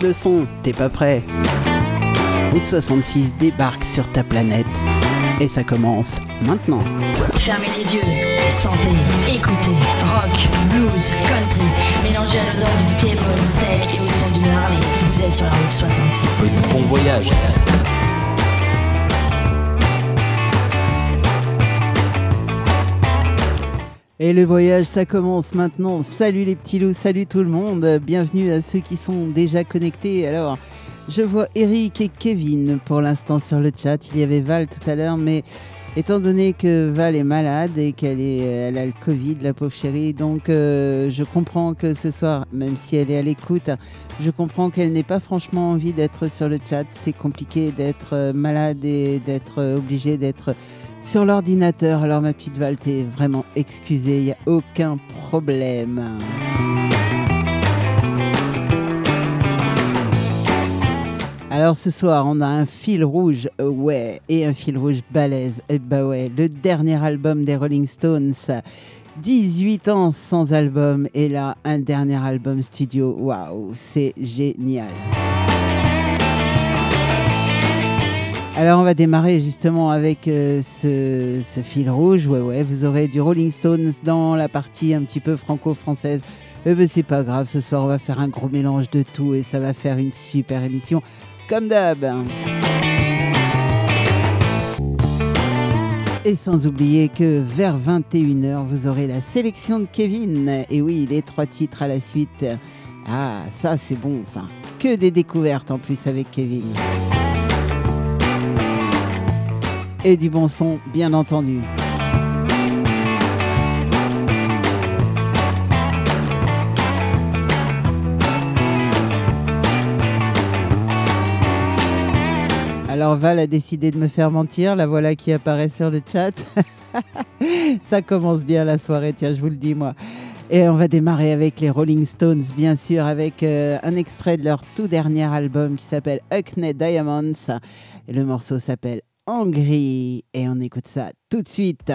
Monte le son, t'es pas prêt Route 66 débarque sur ta planète. Et ça commence maintenant. Fermez les yeux, sentez, écoutez, rock, blues, country, mélangez à l'odeur du thé, sec et au son du Harley. Vous êtes sur la route 66. Bon voyage. Et le voyage, ça commence maintenant. Salut les petits loups, salut tout le monde. Bienvenue à ceux qui sont déjà connectés. Alors, je vois Eric et Kevin pour l'instant sur le chat. Il y avait Val tout à l'heure, mais étant donné que Val est malade et qu'elle est, elle a le Covid, la pauvre chérie, donc euh, je comprends que ce soir, même si elle est à l'écoute, je comprends qu'elle n'ait pas franchement envie d'être sur le chat. C'est compliqué d'être euh, malade et d'être euh, obligé d'être sur l'ordinateur. Alors ma petite Val, t'es vraiment excusée, il n'y a aucun problème. Alors ce soir, on a un fil rouge, ouais, et un fil rouge balèze. Et bah ouais, le dernier album des Rolling Stones. 18 ans sans album et là un dernier album studio. Waouh, c'est génial. Alors on va démarrer justement avec euh, ce, fil rouge. Ouais ouais, vous aurez du Rolling Stones dans la partie un petit peu franco-française. Eh ben c'est pas grave, ce soir on va faire un gros mélange de tout et ça va faire une super émission comme d'hab. Et sans oublier que vers 21h, vous aurez la sélection de Kevin. Et oui, les trois titres à la suite. Ah, ça c'est bon ça. Que des découvertes en plus avec Kevin. Et du bon son, bien entendu. Alors Val a décidé de me faire mentir, la voilà qui apparaît sur le chat. Ça commence bien la soirée, tiens, je vous le dis moi. Et on va démarrer avec les Rolling Stones, bien sûr, avec euh, un extrait de leur tout dernier album qui s'appelle Huckney Diamonds. Et le morceau s'appelle Angry. Et on écoute ça tout de suite.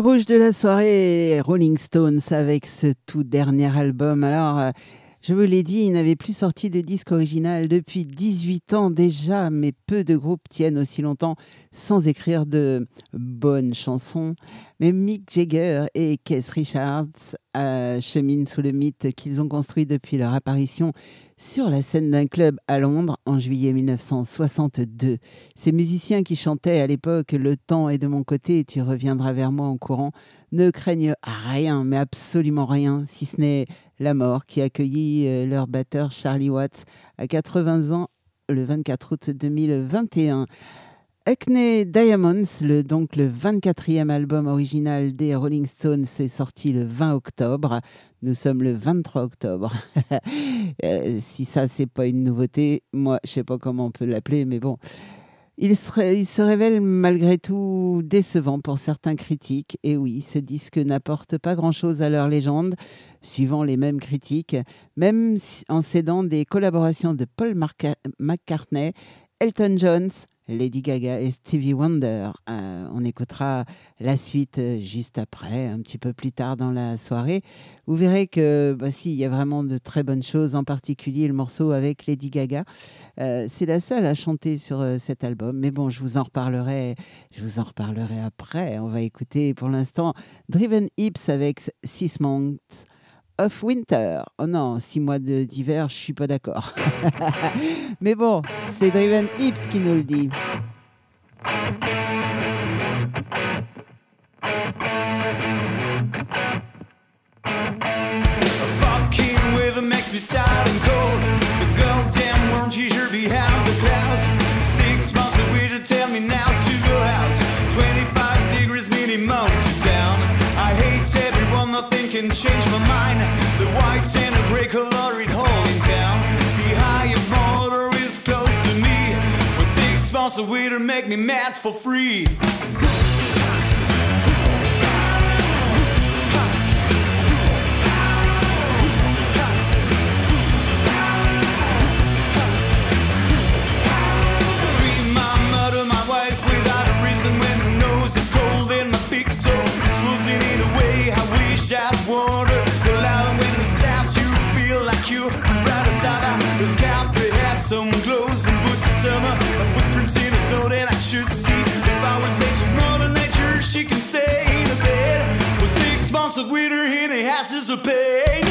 Rouge de la soirée, Rolling Stones avec ce tout dernier album. Alors, euh, je vous l'ai dit, il n'avait plus sorti de disque original depuis 18 ans déjà, mais peu de groupes tiennent aussi longtemps sans écrire de bonnes chansons. Mais Mick Jagger et Keith Richards euh, cheminent sous le mythe qu'ils ont construit depuis leur apparition sur la scène d'un club à Londres en juillet 1962. Ces musiciens qui chantaient à l'époque Le temps est de mon côté tu reviendras vers moi en courant ne craignent rien, mais absolument rien, si ce n'est la mort qui accueillit euh, leur batteur Charlie Watts à 80 ans le 24 août 2021. Hackney Diamonds, donc le 24e album original des Rolling Stones, est sorti le 20 octobre. Nous sommes le 23 octobre. Euh, si ça, c'est pas une nouveauté, moi, je sais pas comment on peut l'appeler, mais bon. Il se, révèle malgré tout décevant pour certains critiques. Et oui, ce disque n'apporte pas grand-chose à leur légende, suivant les mêmes critiques, même en cédant des collaborations de Paul McCartney, Elton John, Lady Gaga et Stevie Wonder. Euh, on écoutera la suite euh, juste après, un petit peu plus tard dans la soirée. Vous verrez que, bah, si, il y a vraiment de très bonnes choses, en particulier le morceau avec Lady Gaga. Euh, c'est la seule à chanter sur cet album, mais bon, je vous en reparlerai. Je vous en reparlerai après. On va écouter pour l'instant Driven Hips avec Six of Winter. Oh non, six mois d'hiver, je suis pas d'accord. mais bon, c'est Driven Hips qui nous le dit. Fucking with her makes me sad and cold. The goddamn worm t-shirt behind the clouds. Can change my mind. The white and the gray color it holding down. The higher motor is close to me. But six months of winter make me mad for free. Winter in the houses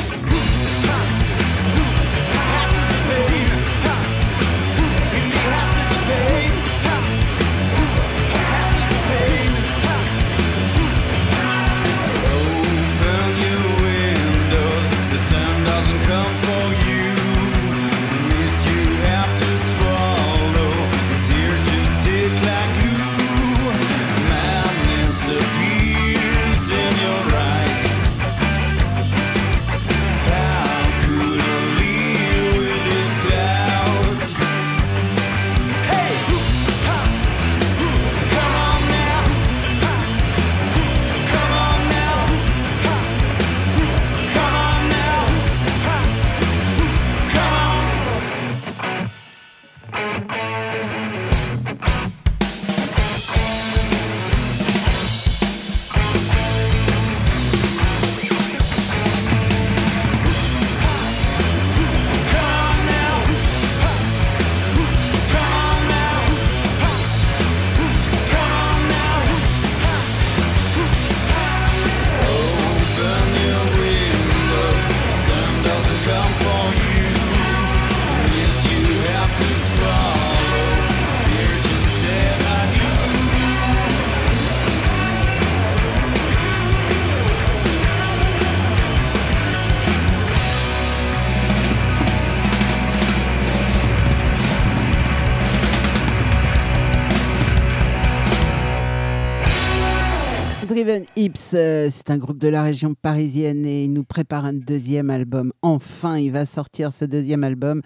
Driven Hips, euh, c'est un groupe de la région parisienne et il nous prépare un deuxième album. Enfin, il va sortir ce deuxième album.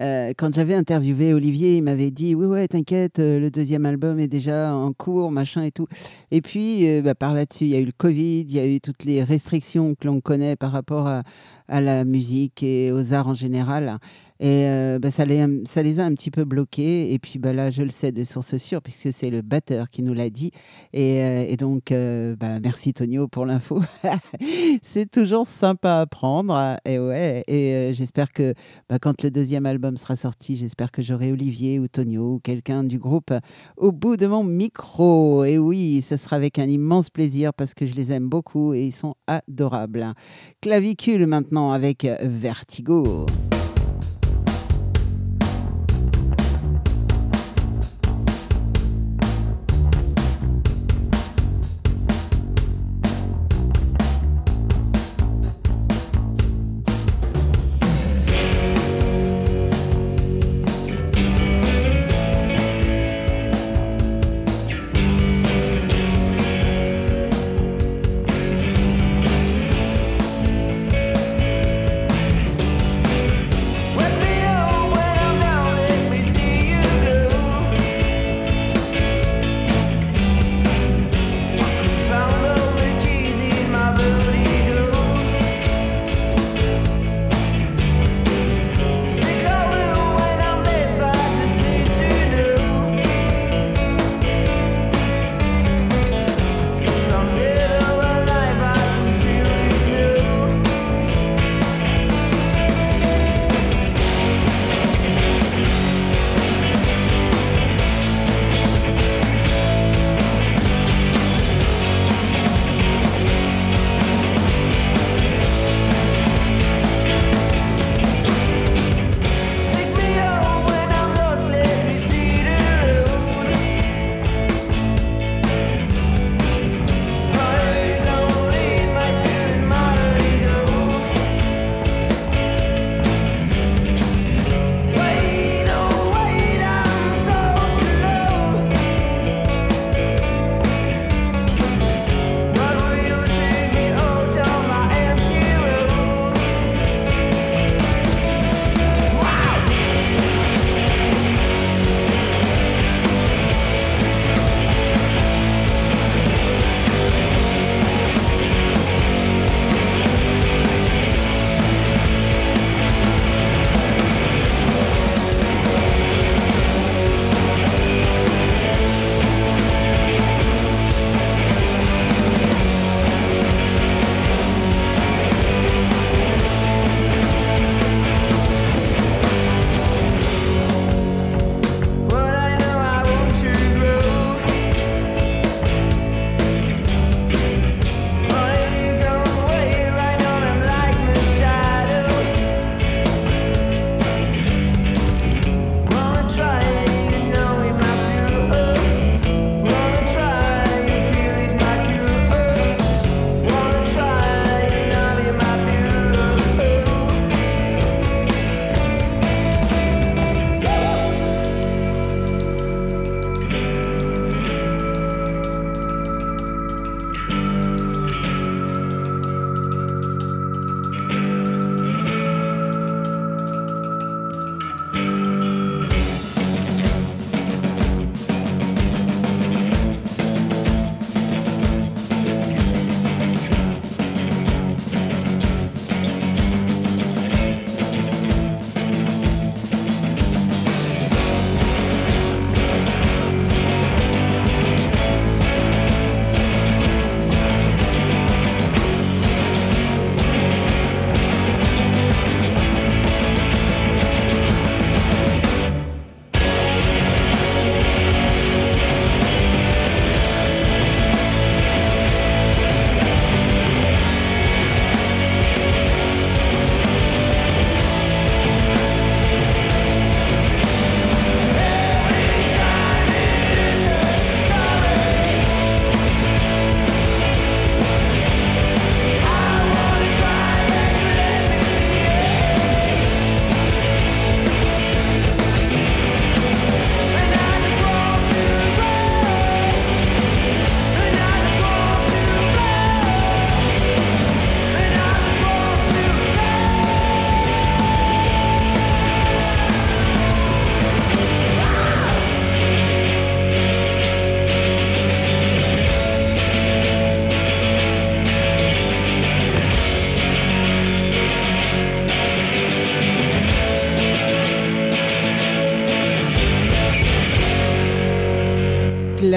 Euh, quand j'avais interviewé Olivier, il m'avait dit Oui, ouais, t'inquiète, euh, le deuxième album est déjà en cours, machin et tout. Et puis, euh, bah, par là-dessus, il y a eu le Covid, il y a eu toutes les restrictions que l'on connaît par rapport à, à la musique et aux arts en général. Et euh, bah, ça, les, a un petit peu bloqués. Et puis bah, là, je le sais de source sûre, puisque c'est le batteur qui nous l'a dit. Et, euh, donc, euh, bah, merci Tonio pour l'info. c'est toujours sympa à prendre. Et ouais, et euh, j'espère que bah, quand le deuxième album sera sorti, j'espère que j'aurai Olivier ou Tonio ou quelqu'un du groupe au bout de mon micro. Et oui, ce sera avec un immense plaisir parce que je les aime beaucoup et ils sont adorables. Clavicule maintenant avec Vertigo.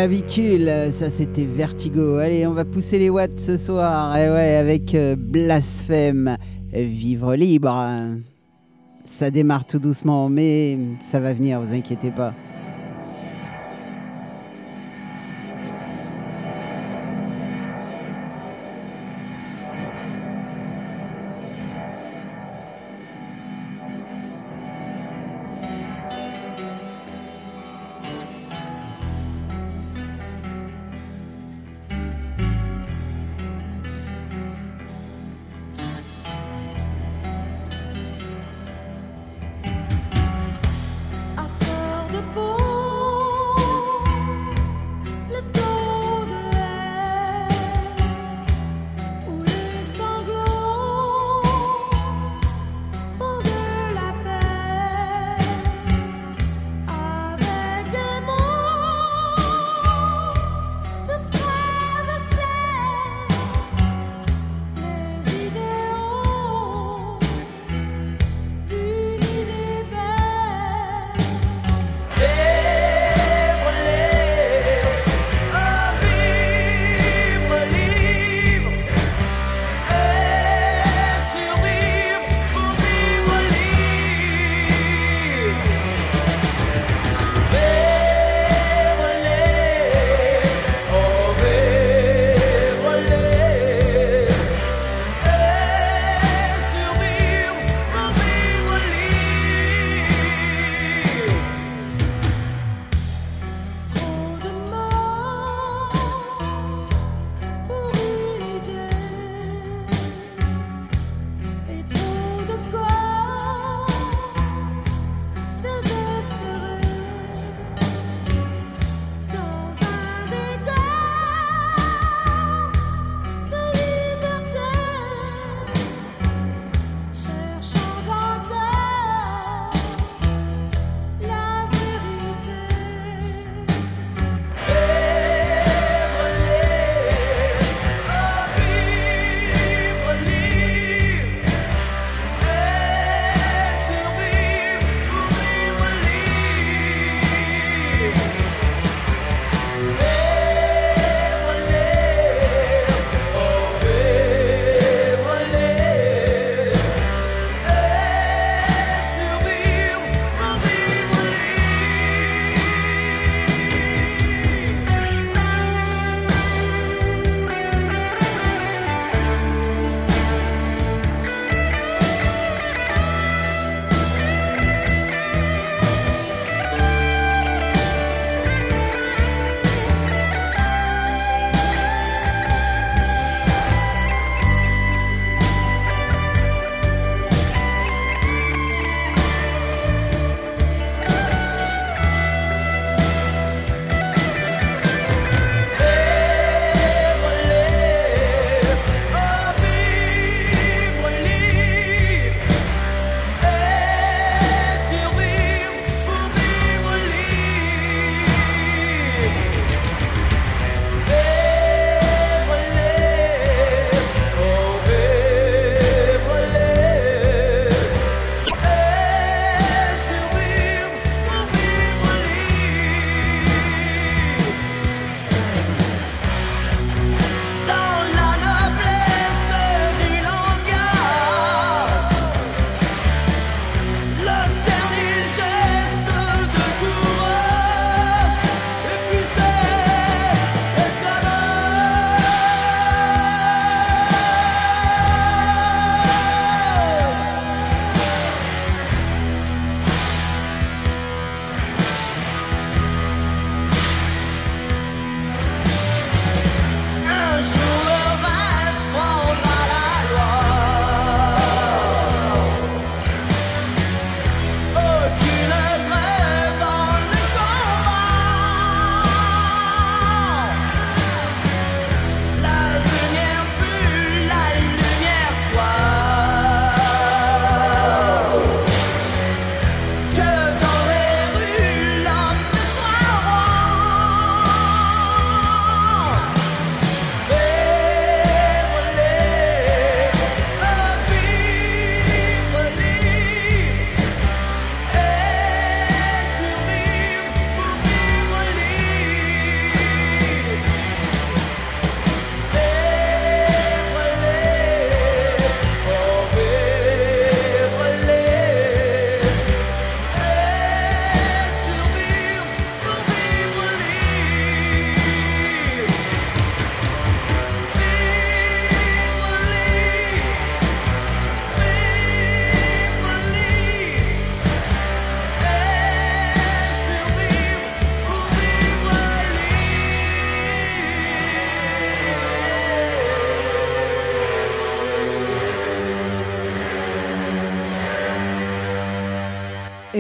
Ça c'était Vertigo. Allez, on va pousser les watts ce soir. Et ouais, avec euh, Blasphème, Vivre libre. Ça démarre tout doucement, mais ça va venir, vous inquiétez pas.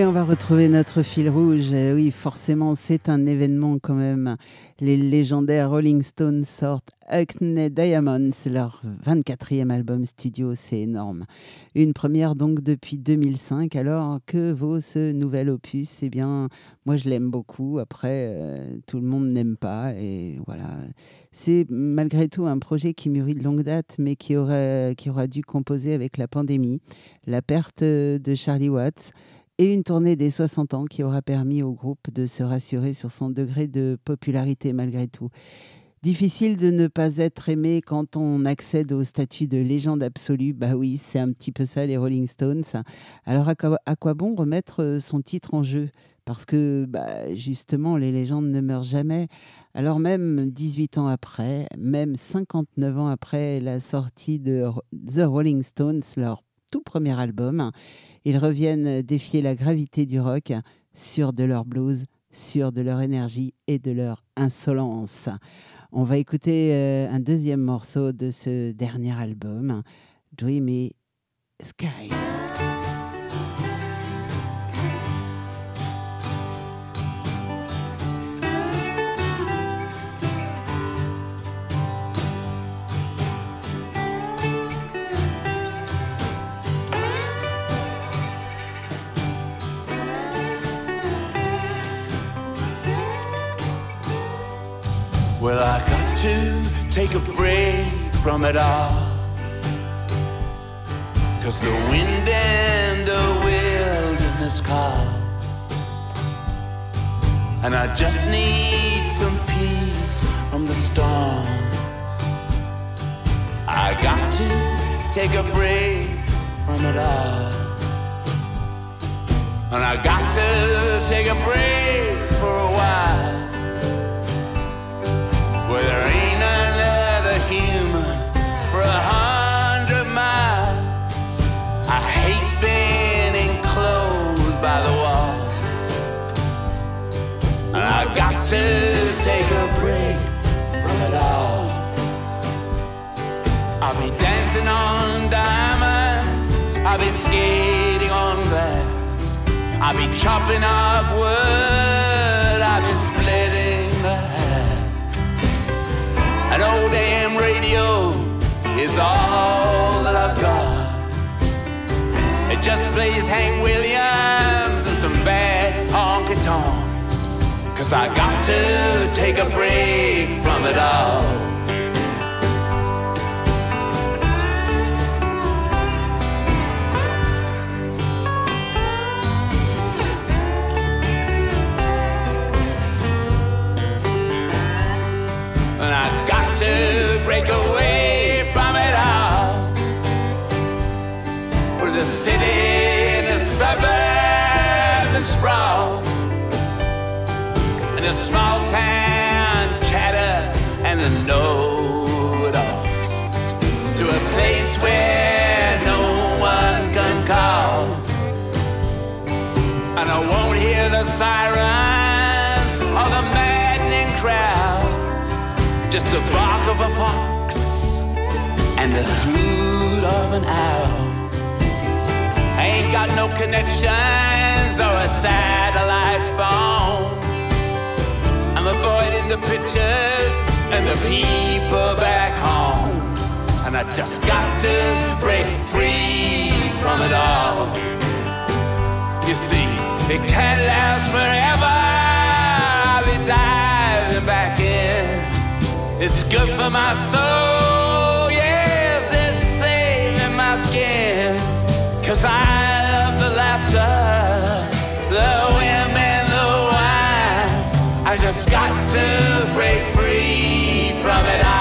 On va retrouver notre fil rouge. Euh, Oui, forcément, c'est un événement quand même. Les légendaires Rolling Stones sortent Hackney Diamonds, leur 24e album studio, c'est énorme. Une première donc depuis 2005. Alors que vaut ce nouvel opus? Eh bien, moi je l'aime beaucoup. Après, euh, tout le monde n'aime pas. Et voilà. C'est malgré tout un projet qui mûrit de longue date, mais qui, aurait, qui aura dû composer avec la pandémie, la perte de Charlie Watts et une tournée des 60 ans qui aura permis au groupe de se rassurer sur son degré de popularité malgré tout. Difficile de ne pas être aimé quand on accède au statut de légende absolue. Bah oui, c'est un petit peu ça les Rolling Stones. Alors à quoi, bon remettre euh, son titre en jeu? Parce que bah, justement, les légendes ne meurent jamais. Alors même 18 ans après, même 59 ans après la sortie de The Rolling Stones, leur tout premier album, ils reviennent défier la gravité du rock sur de leur blues, sur de leur énergie et de leur insolence. On va écouter euh, un deuxième morceau de ce dernier album, Dreamy Skies. Well, I got to take a break from it all. Cause the wind and the wilderness call. And I just need some peace from the storms. I got to take a break from it all. And I got to take a break for a while. Where there ain't another human for a hundred miles. I hate being enclosed by the walls. And I got to take a break from it all. I'll be dancing on diamonds. I'll be skating on glass. I'll be chopping up wood. An old damn radio is all that I've got. It just plays Hank Williams and some bad honky tonk. Cause I got to take a break from it all. Break away from it all. For the city, the suburbs, and sprawl. And the small town chatter and the know it alls. To a place where no one can call. And I won't hear the sirens Just the bark of a fox and the hoot of an owl. I ain't got no connections or a satellite phone. I'm avoiding the pictures and the people back home. And I just got to break free from it all. You see, it can't last forever. It's good for my soul, yes, it's saving my skin. Cause I love the laughter, the women, the wine. I just got to break free from it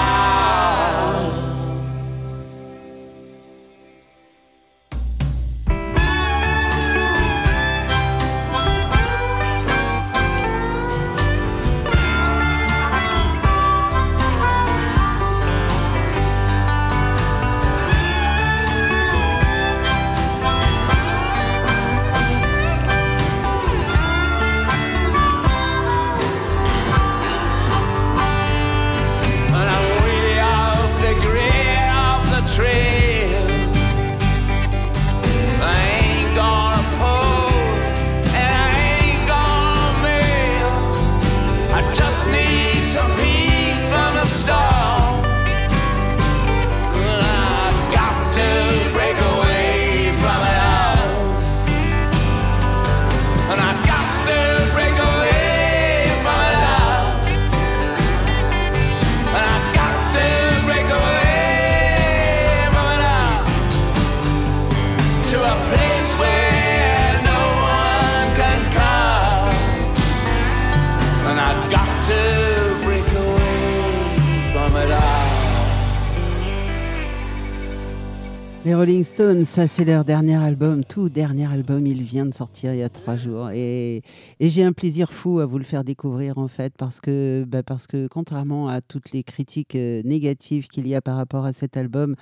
Stones, ça c'est leur dernier album, tout dernier album, il vient de sortir il y a trois jours. Et, et j'ai un plaisir fou à vous le faire découvrir en fait, parce que, bah, parce que contrairement à toutes les critiques euh, négatives qu'il y a par rapport à cet album,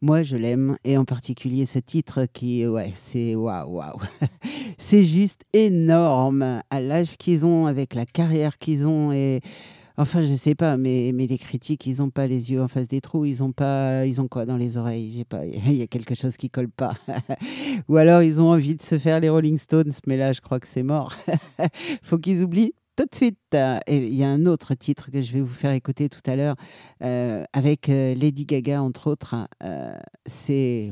moi je l'aime, et en particulier ce titre qui, ouais, c'est waouh, waouh. c'est juste énorme à l'âge qu'ils ont, avec la carrière qu'ils ont, et Enfin, je sais pas, mais, mais les critiques, ils ont pas les yeux en face des trous, ils ont pas, ils ont quoi dans les oreilles? J'ai pas, il y a quelque chose qui colle pas. Ou alors ils ont envie de se faire les Rolling Stones, mais là, je crois que c'est mort. Faut qu'ils oublient tout de suite. Il y a un autre titre que je vais vous faire écouter tout à l'heure, euh, avec euh, Lady Gaga entre autres. Euh, c'est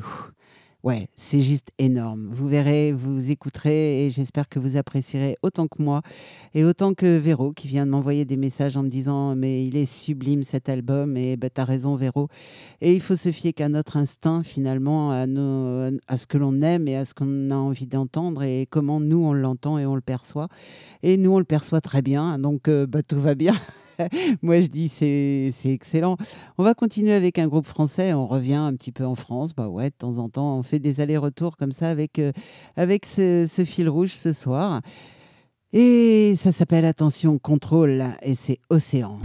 Ouais, c'est juste énorme. Vous verrez, vous écouterez et j'espère que vous apprécierez autant que moi et autant que Véro qui vient de m'envoyer des messages en me disant mais il est sublime cet album et bah, t'as raison Véro. Et il faut se fier qu'à notre instinct finalement, à, nos, à ce que l'on aime et à ce qu'on a envie d'entendre et comment nous on l'entend et on le perçoit. Et nous on le perçoit très bien, donc bah, tout va bien. Moi, je dis c'est excellent. On va continuer avec un groupe français. On revient un petit peu en France. Bah ouais, de temps en temps, on fait des allers-retours comme ça avec, euh, avec ce, ce fil rouge ce soir. Et ça s'appelle Attention, contrôle, et c'est Océan.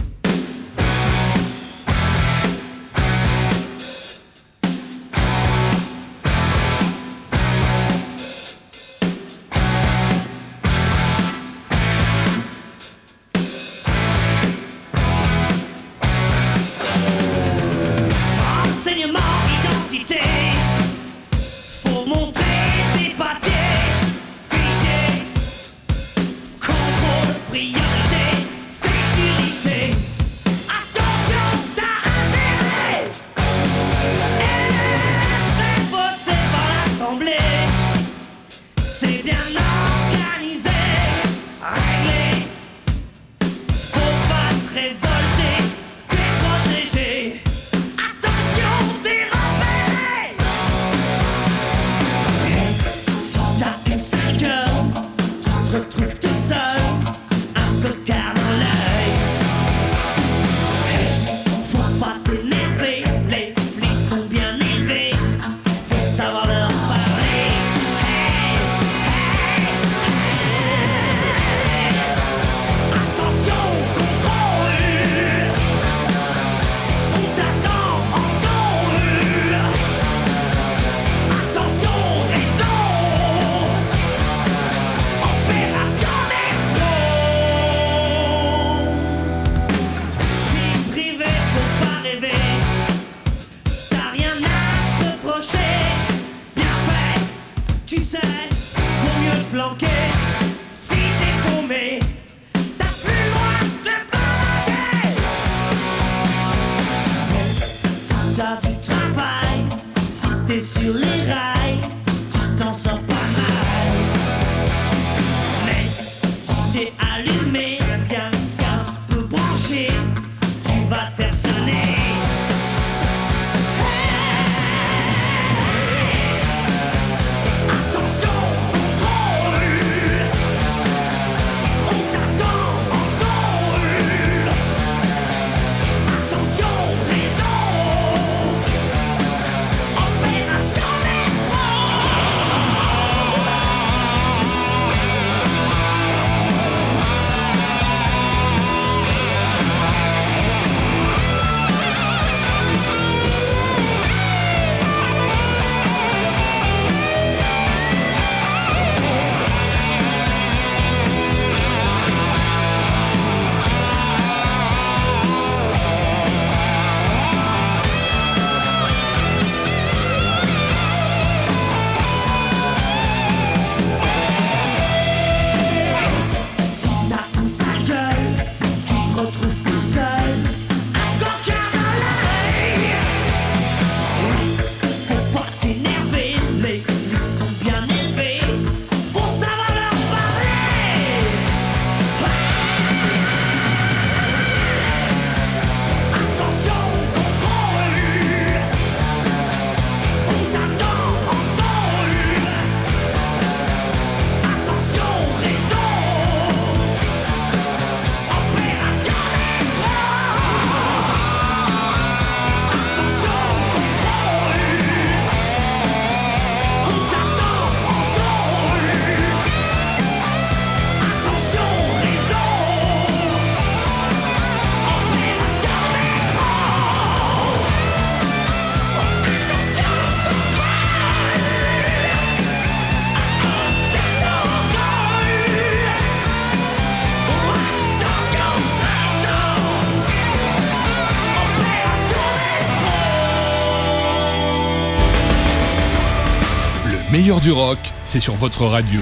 Du rock, c'est sur votre radio.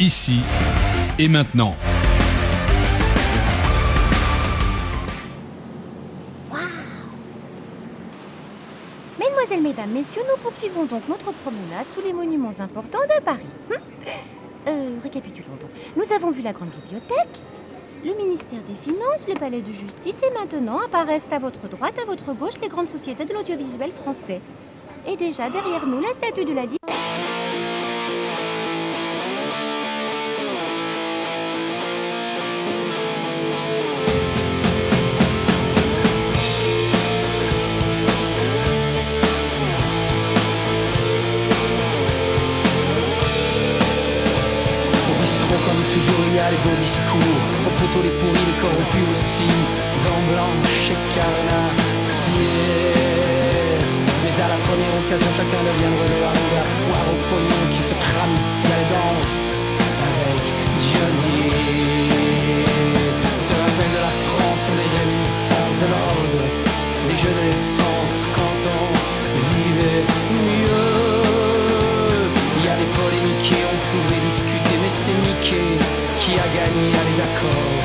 Ici et maintenant. Mesdemoiselles, Mesdames, Messieurs, nous poursuivons donc notre promenade sous les monuments importants de Paris. Hum euh, récapitulons donc. Nous avons vu la grande bibliothèque, le ministère des Finances, le palais de justice et maintenant apparaissent à votre droite, à votre gauche, les grandes sociétés de l'audiovisuel français. Et déjà derrière nous, la statue de la vie. Les pourris, les corrompus aussi. Dents blanches et carnassiers. Mais à la première occasion, chacun devient relais à la foire au pognon qui se trame ici à la danse avec Johnny. On se rappelle de la France, des réminiscences de l'ordre, des jeux de l'essence quand on vivait mieux. Il y a des polémiques et on pouvait discuter, mais c'est Mickey qui a gagné, allez d'accord,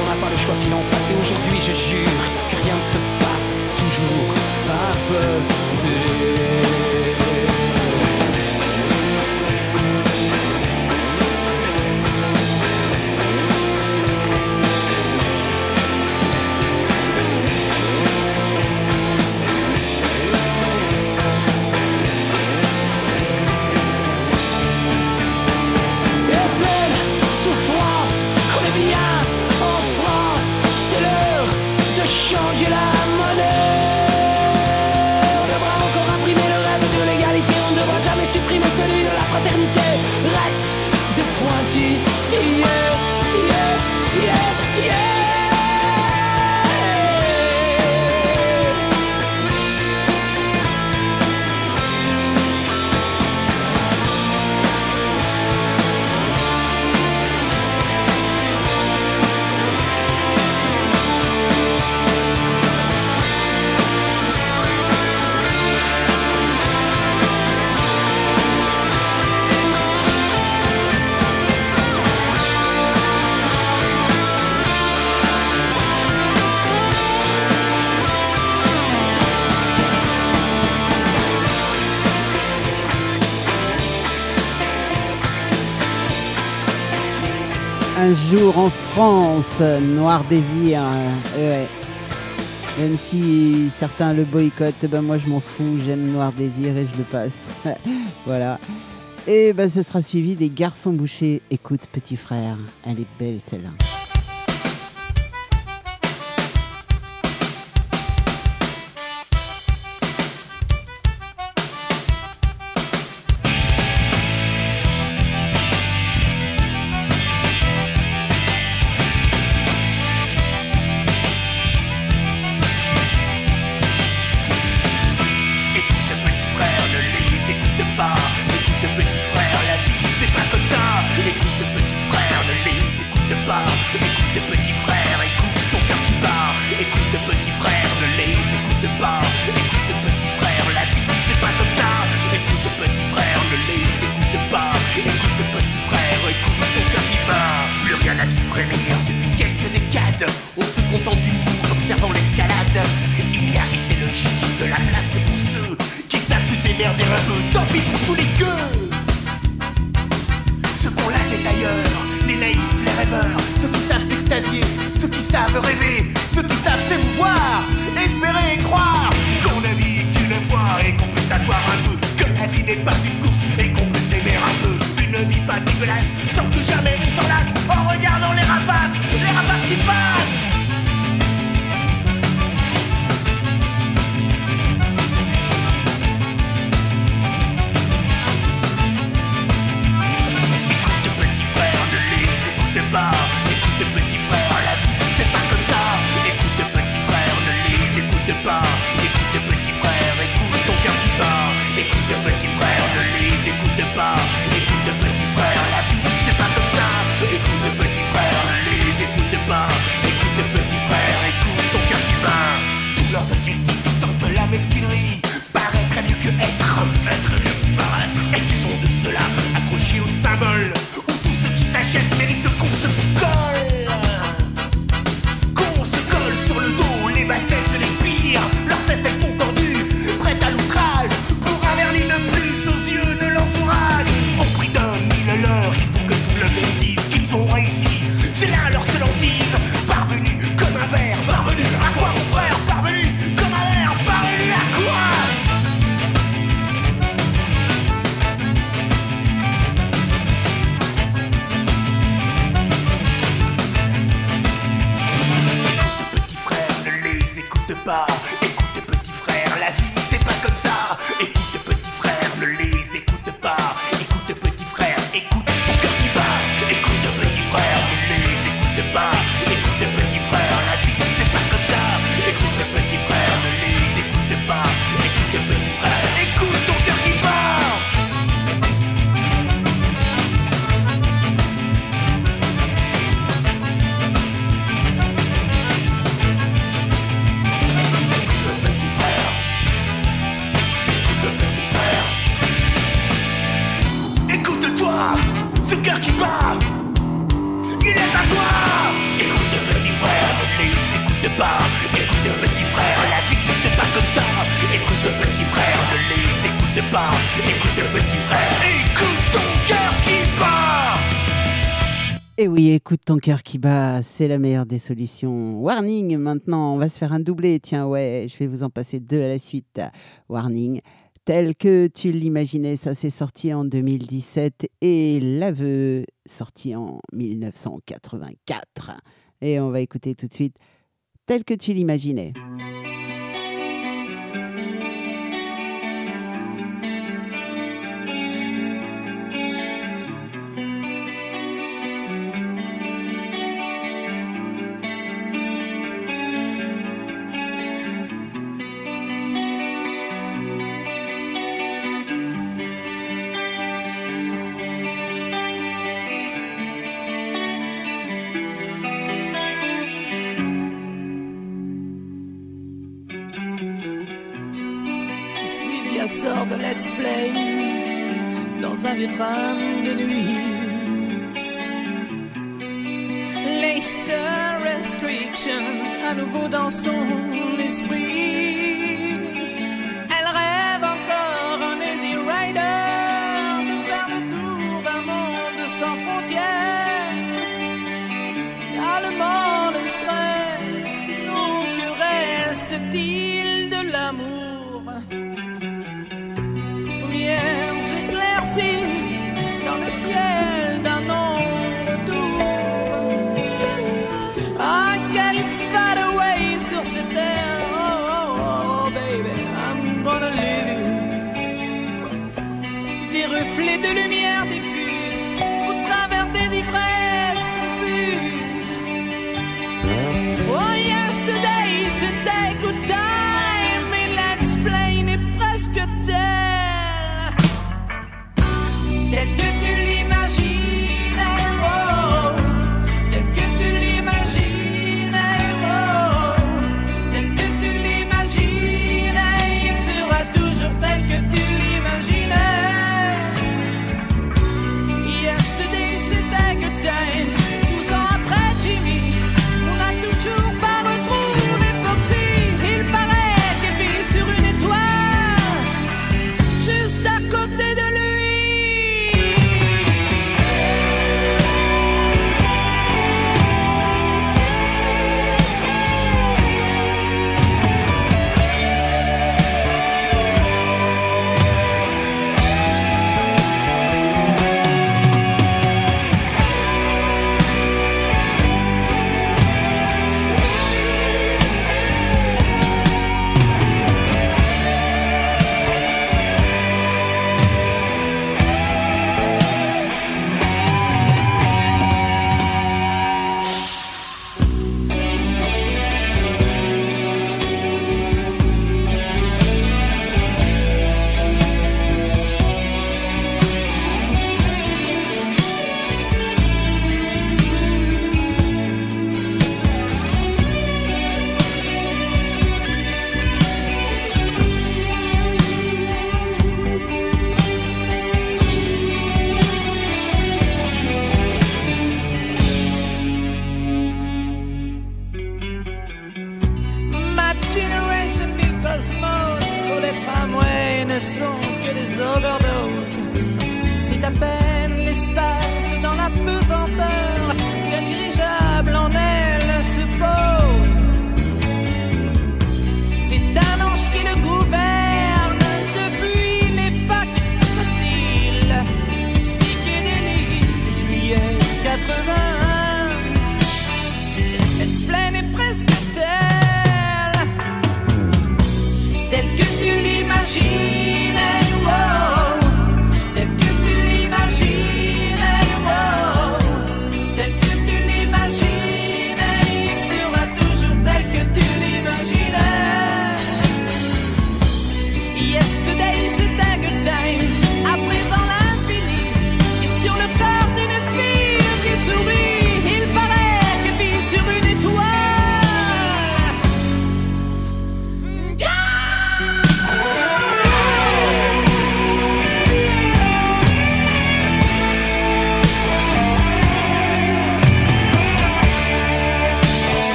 on n'a pas le choix pile en face. Et aujourd'hui, je jure que rien ne se passe toujours un peu changer la monnaie. On devra encore imprimer le rêve de l'égalité, on ne devra jamais supprimer celui de la fraternité. Reste des pointus, Un jour en France, Noir Désir. euh. Même si certains le boycottent, ben moi je m'en fous, j'aime Noir Désir et je le passe. voilà. Et ben ce sera suivi des garçons bouchés. Écoute, petit frère, elle est belle celle-là. Ceux qui savent s'extasier, ceux qui savent rêver, ceux qui savent s'émouvoir, espérer et croire qu'on ne vit qu'une fois et qu'on peut s'asseoir un peu, que la vie n'est pas une course et qu'on peut s'aimer un peu. Une vie pas dégueulasse, sans que jamais on s'en lasse, en regardant les rapaces, les rapaces qui passent. Ton cœur qui bat, c'est la meilleure des solutions. Warning maintenant, on va se faire un doublé. Tiens, ouais, je vais vous en passer deux à la suite. Warning. Tel que tu l'imaginais, ça s'est sorti en 2017 et l'aveu sorti en 1984. Et on va écouter tout de suite Tel que tu l'imaginais. vieux tram de nuit. Leicester Restriction, à nouveau dans son esprit.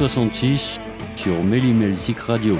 66 sur Mélimelsic Radio.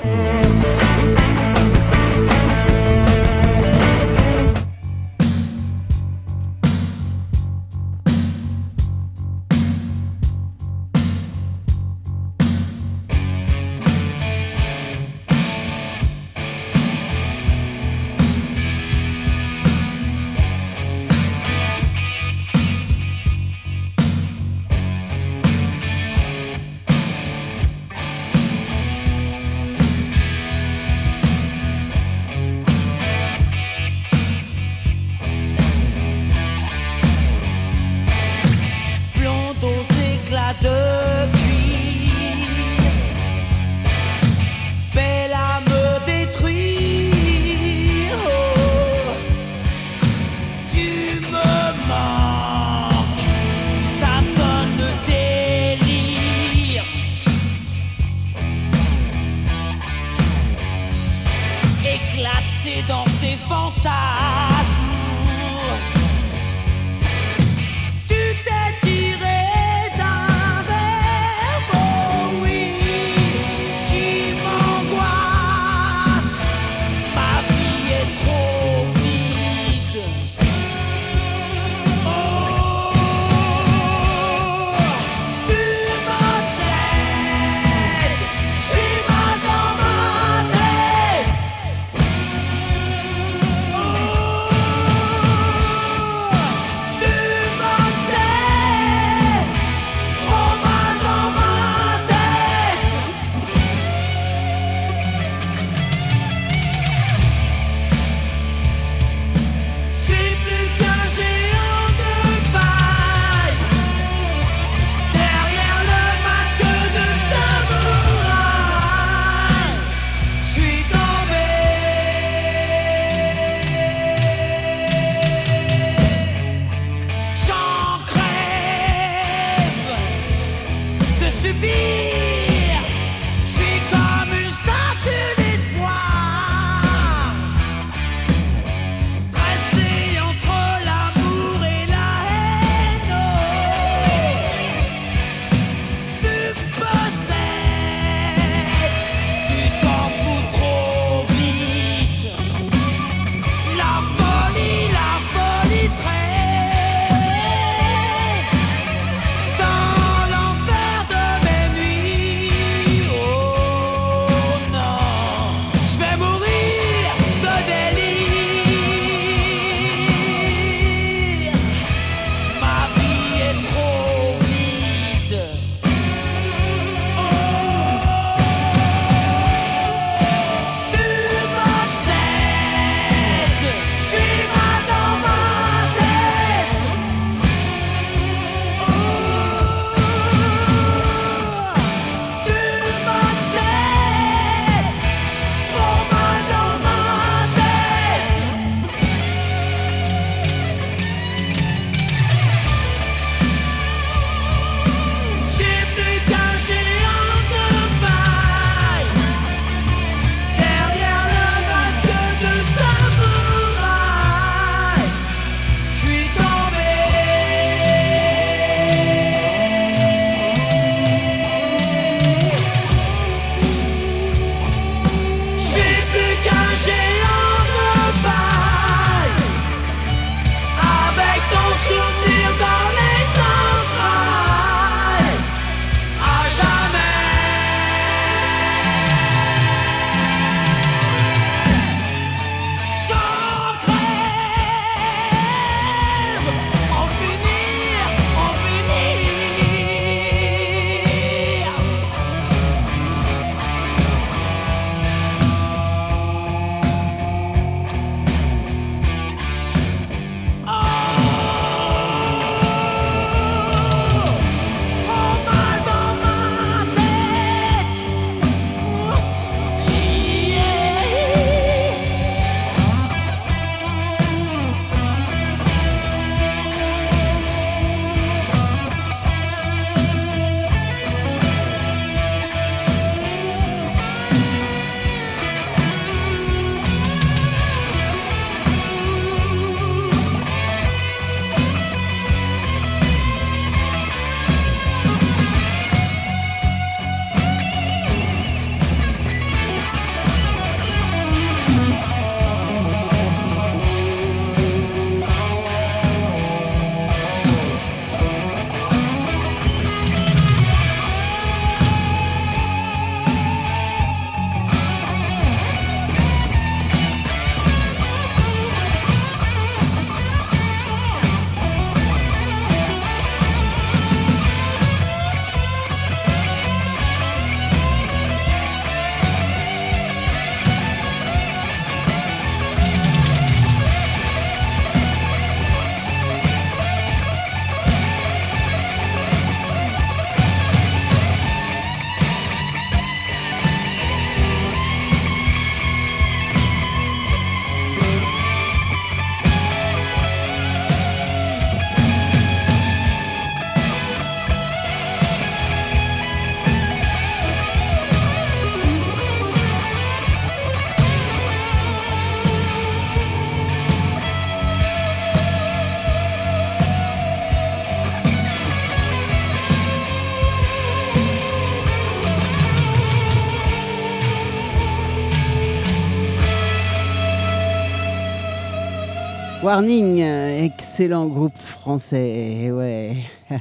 Euh, excellent groupe français, eh ouais.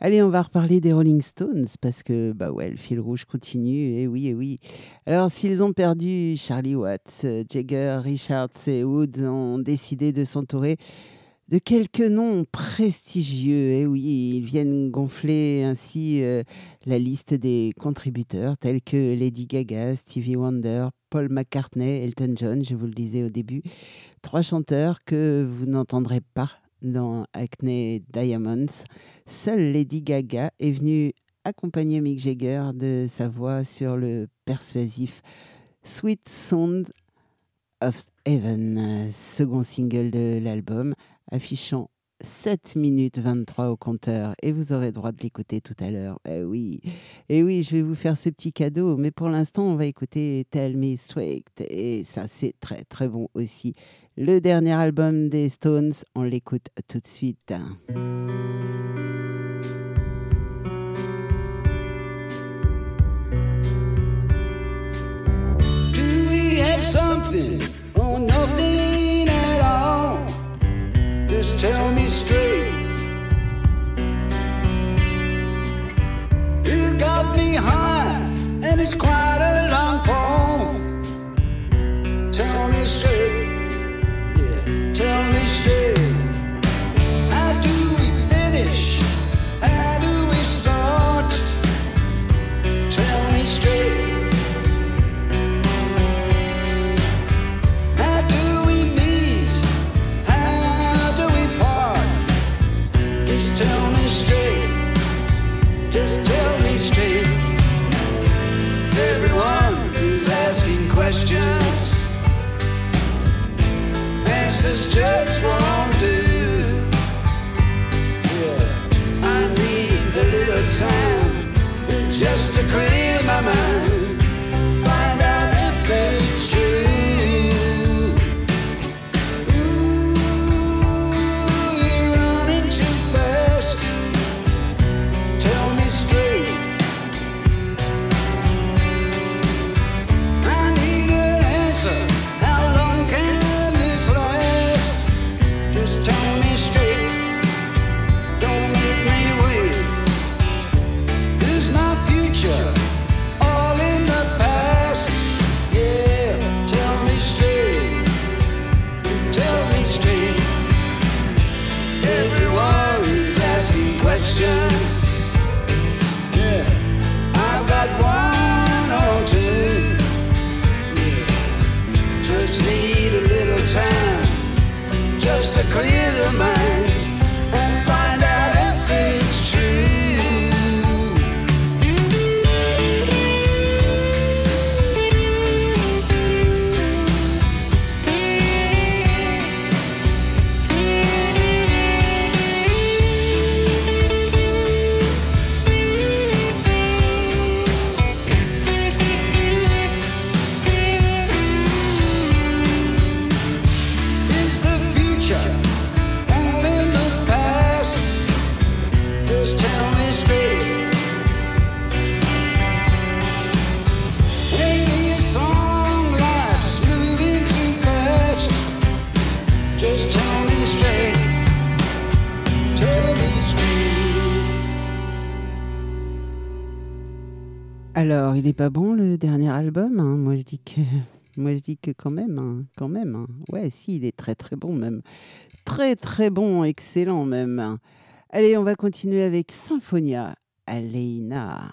Allez, on va reparler des Rolling Stones parce que bah ouais, le fil rouge continue. Et oui, et oui. Alors, s'ils ont perdu Charlie Watts, euh, Jagger, Richards et Woods ont décidé de s'entourer de quelques noms prestigieux. Et oui, ils viennent gonfler ainsi euh, la liste des contributeurs tels que Lady Gaga, Stevie Wonder, Paul McCartney, Elton John, je vous le disais au début. Trois chanteurs que vous n'entendrez pas dans Acne Diamonds. Seule Lady Gaga est venue accompagner Mick Jagger de sa voix sur le persuasif Sweet Sound of Heaven, second single de l'album, affichant 7 minutes 23 au compteur et vous aurez droit de l'écouter tout à l'heure. Eh oui, et oui, je vais vous faire ce petit cadeau, mais pour l'instant, on va écouter Tell Me Straight et ça, c'est très très bon aussi. Le dernier album des Stones, on l'écoute tout de suite. Do we have something nothing? Just tell me straight. You got me high, and it's quite a long fall. Tell me straight. Yeah, tell me straight. Straight. Just tell me straight. Everyone who's asking questions, answers just won't do. Yeah, I need a little time just to clear my mind. Alors, il est pas bon le dernier album hein Moi, je dis que, moi, je dis que quand même, hein, quand même. hein. Ouais, si, il est très très bon même, très très bon, excellent même. Allez, on va continuer avec Symphonia, Aleina.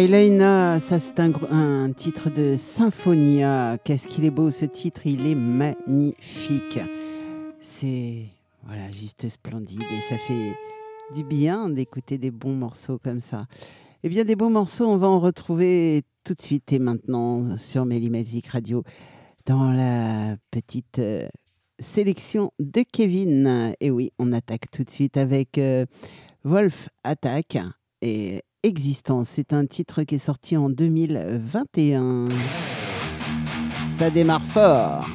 Aylaina, ça c'est un, titre de Symphonia. Qu'est-ce qu'il est beau ce titre, il est magnifique. C'est voilà, juste splendide et ça fait du bien d'écouter des bons morceaux comme ça. Eh bien, des bons morceaux, on va en retrouver tout de suite et maintenant sur Music Radio dans la petite euh, sélection de Kevin. Et oui, on attaque tout de suite avec euh, Wolf Attack et Existence. C'est un titre qui est sorti en 2021. Ça démarre fort.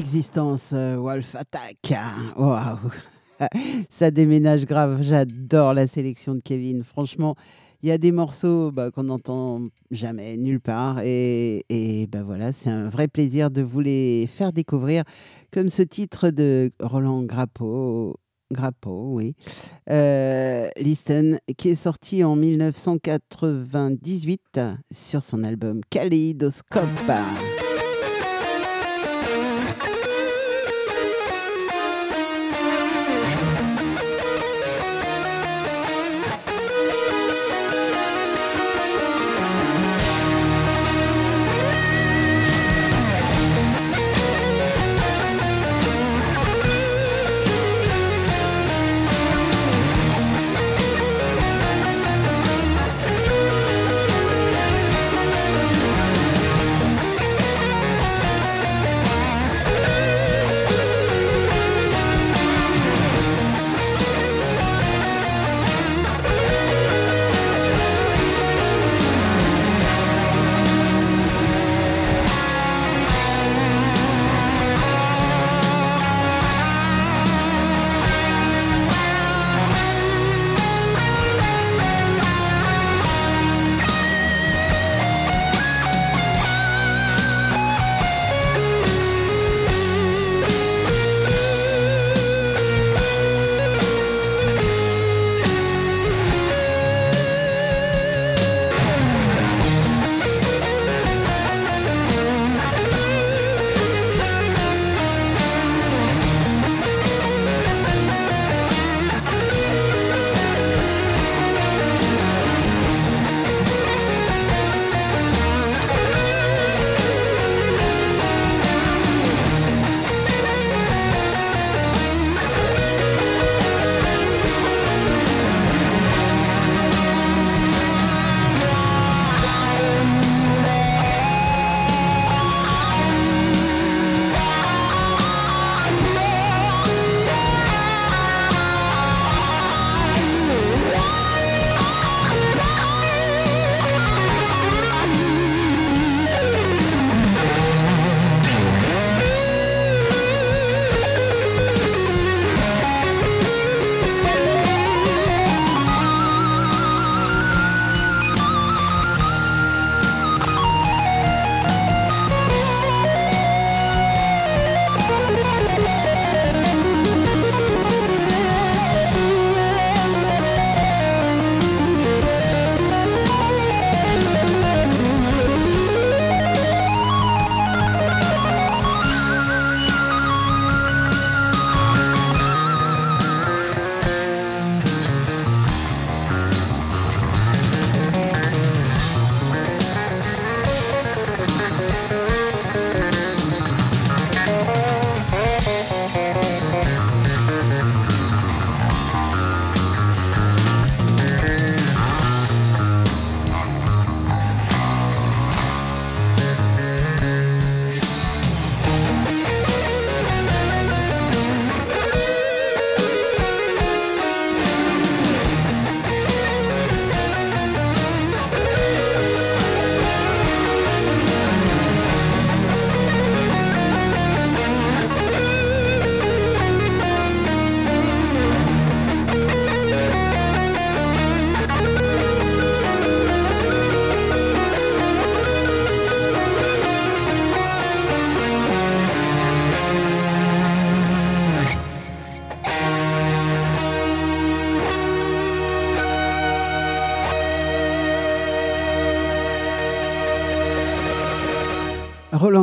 Existence, euh, Wolf Attack. Waouh. Ça déménage grave. J'adore la sélection de Kevin. Franchement, il y a des morceaux bah, qu'on n'entend jamais nulle part. Et, et bah, voilà, c'est un vrai plaisir de vous les faire découvrir. Comme ce titre de Roland Grappo. Grappo, oui. Euh, Listen, qui est sorti en 1998 sur son album Kaleidoscope.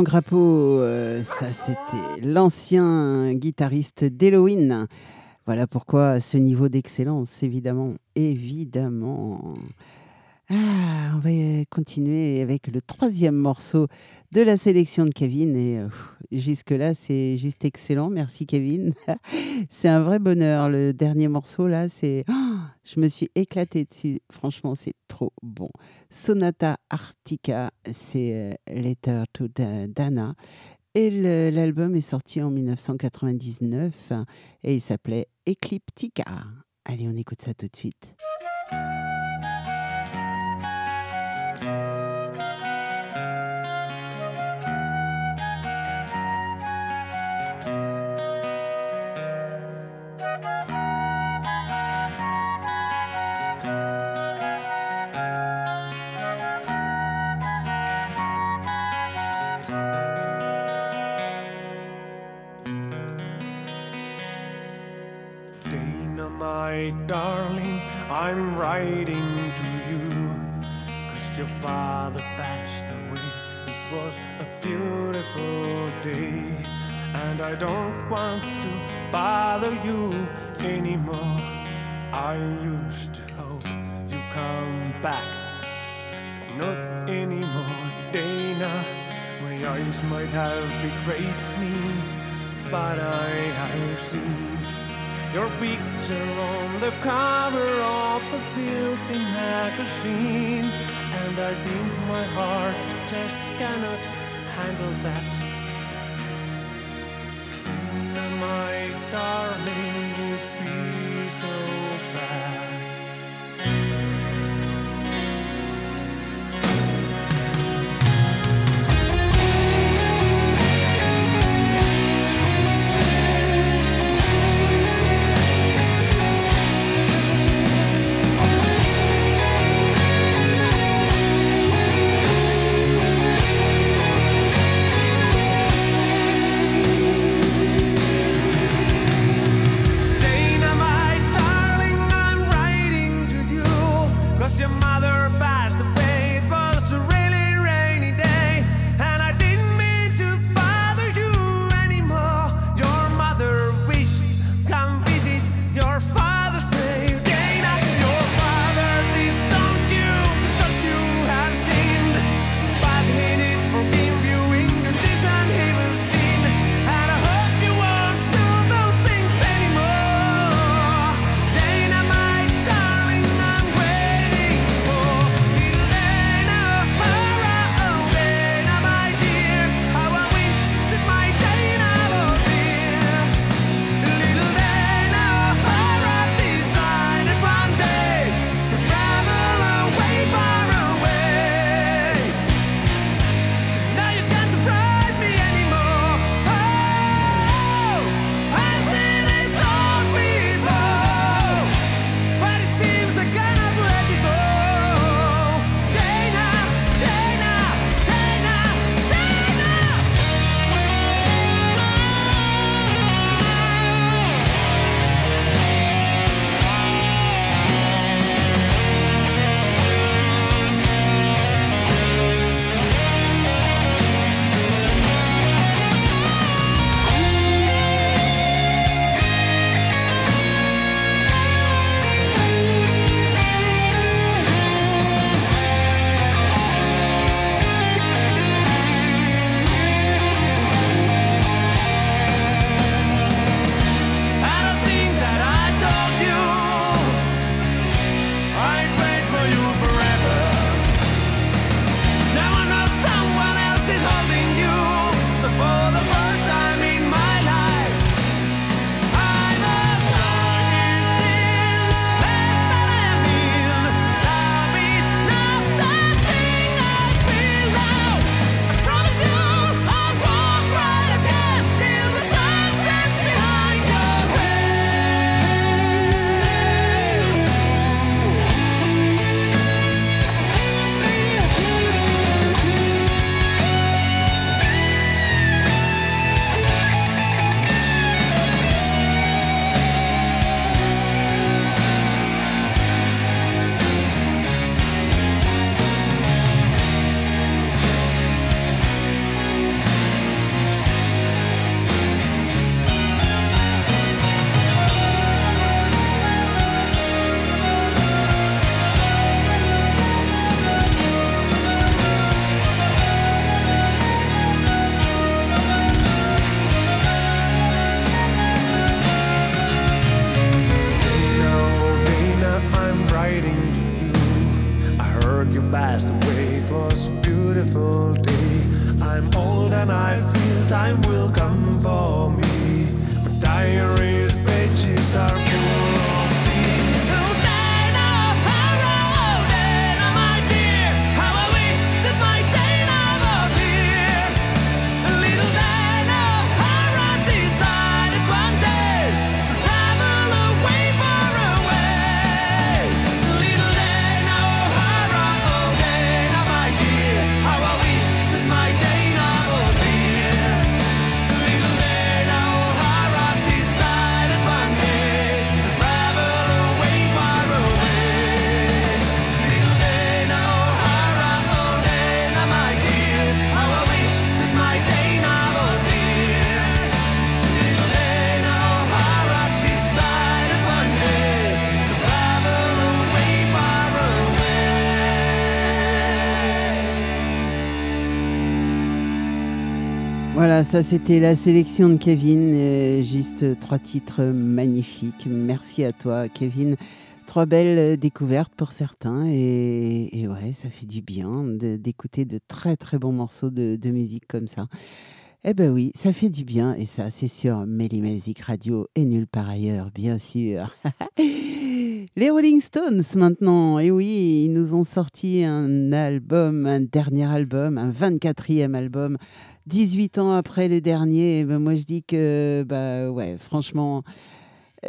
Grappo, euh, ça c'était l'ancien guitariste d'Halloween. Voilà pourquoi ce niveau d'excellence, évidemment, évidemment. Ah, on va euh, continuer avec le troisième morceau de la sélection de Kevin. Et euh, jusque-là, c'est juste excellent. Merci Kevin. c'est un vrai bonheur. Le dernier morceau, là, c'est... Oh, je me suis éclatée dessus. Franchement, c'est trop bon. Sonata Arctica, c'est euh, Letter to Da- Dana. Et l'album est sorti en 1999 et il s'appelait Ecliptica. Allez, on écoute ça tout de suite. Darling, I'm writing to you. Cause your father passed away. It was a beautiful day. And I don't want to bother you anymore. I used to hope you come back. Not anymore, Dana. My eyes might have betrayed me. But I have seen your picture on the cover of a filthy magazine, and I think my heart just cannot handle that. My darling, Voilà, ça c'était la sélection de Kevin. juste trois titres magnifiques. Merci à toi, Kevin. Trois belles découvertes pour certains. Et, ouais, ça fait du bien d'écouter de très très bons morceaux de, musique comme ça. Eh ben oui, ça fait du bien. Et ça, c'est sur Music Radio et nulle part ailleurs, bien sûr. Les Rolling Stones maintenant, et oui, ils nous ont sorti un album, un dernier album, un 24e album, 18 ans après le dernier. Eh ben, moi je dis que, bah ouais, franchement,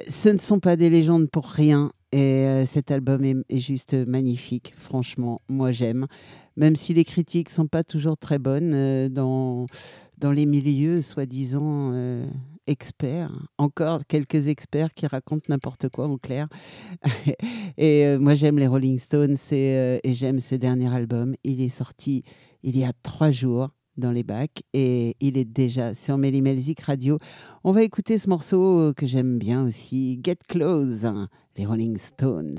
ce ne sont pas des légendes pour rien. Et euh, cet album est, juste magnifique, franchement, moi j'aime. Même si les critiques sont pas toujours très bonnes euh, dans, dans les milieux, soi-disant euh, experts. Encore quelques experts qui racontent n'importe quoi, en clair. et moi j'aime les Rolling Stones et j'aime ce dernier album. Il est sorti il y a trois jours dans les bacs et il est déjà sur Melly Melzik Radio. On va écouter ce morceau euh, que j'aime bien aussi, Get Close, hein, les Rolling Stones.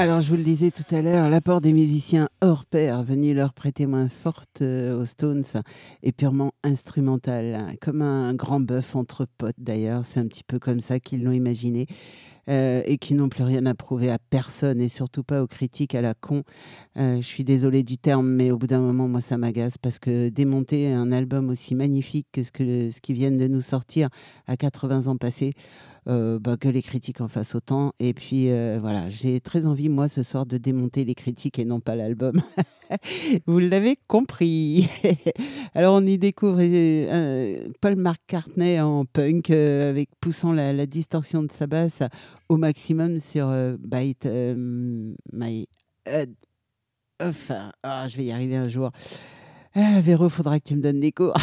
Alors, je vous le disais tout à l'heure, l'apport des musiciens hors pair venu leur prêter main forte euh, aux Stones est purement instrumental, comme un grand bœuf entre potes d'ailleurs. C'est un petit peu comme ça qu'ils l'ont imaginé. euh, et qui n'ont plus rien à prouver à personne et surtout pas aux critiques à la con. Euh, je suis désolée du terme, mais au bout d'un moment, moi, ça m'agace parce que démonter un album aussi magnifique que ce, que, ce qu'ils viennent de nous sortir à 80 ans passés, bah, que les critiques en fassent autant. Et puis euh, voilà, j'ai très envie, moi, ce soir, de démonter les critiques et non pas l'album. Vous l'avez compris. Alors, on y découvre euh, Paul McCartney en punk, euh, avec poussant la, distorsion de sa basse au maximum sur euh, Bite euh, My Head. Enfin, ah, je vais y arriver un jour. Ah, Véro, faudra que tu me donnes des cours.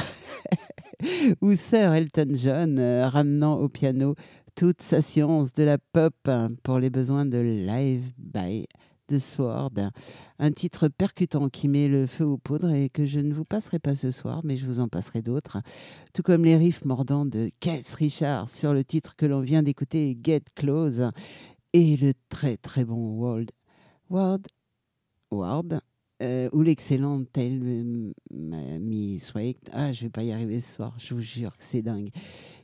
Ou Sir Elton John, euh, ramenant au piano toute sa science de la pop hein, pour les besoins de Live by The Sword. Un titre percutant qui met le feu aux poudres et que je ne vous passerai pas ce soir, mais je vous en passerai d'autres. Tout comme les riffs mordants de Keith Richards sur le titre que l'on vient d'écouter, Get Close, et le très très bon World, World, World euh, ou l'excellent Tell Me Me Sweet. Ah, je vais pas y arriver ce soir, je vous jure que c'est dingue.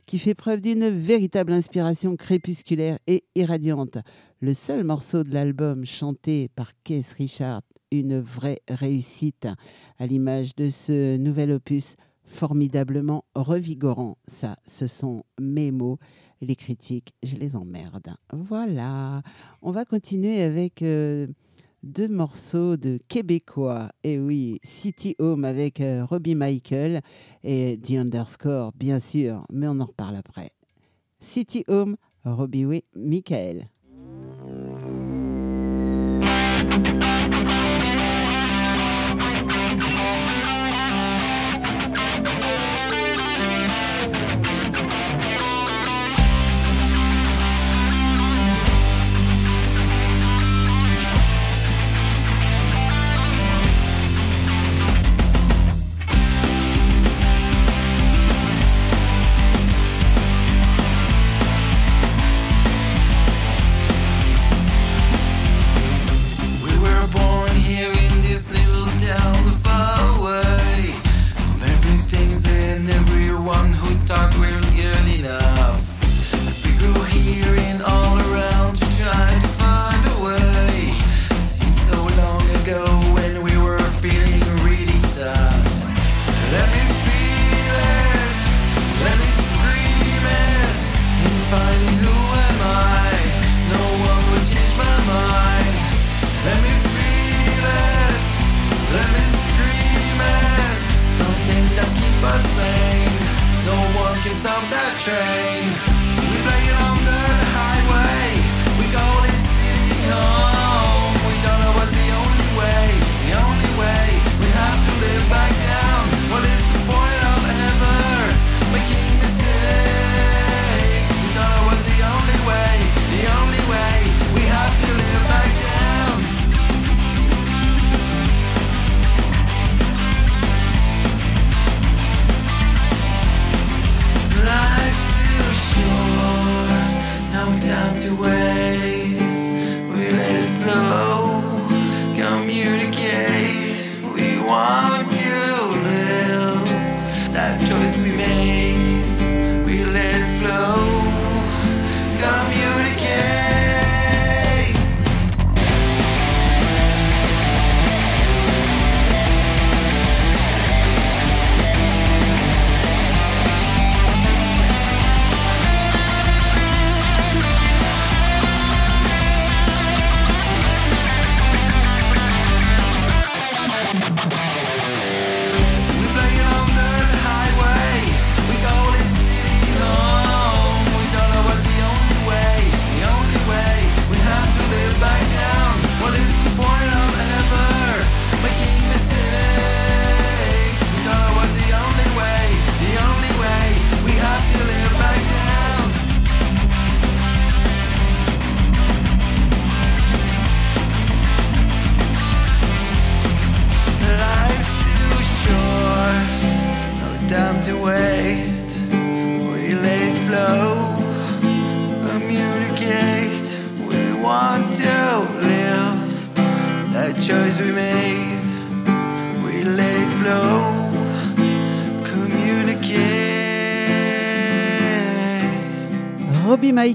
Qui fait preuve d'une véritable inspiration crépusculaire et irradiante. Le seul morceau de l'album chanté par Keith Richards, une vraie réussite à l'image de ce nouvel opus formidablement revigorant. Ça, ce sont mes mots. Les critiques, je les emmerde. Voilà. On va continuer avec euh, deux morceaux de Québécois. Et oui, City Home avec euh, Robbie Michael et The Underscore, bien sûr, mais on en reparle après. City Home, Robbie Michael.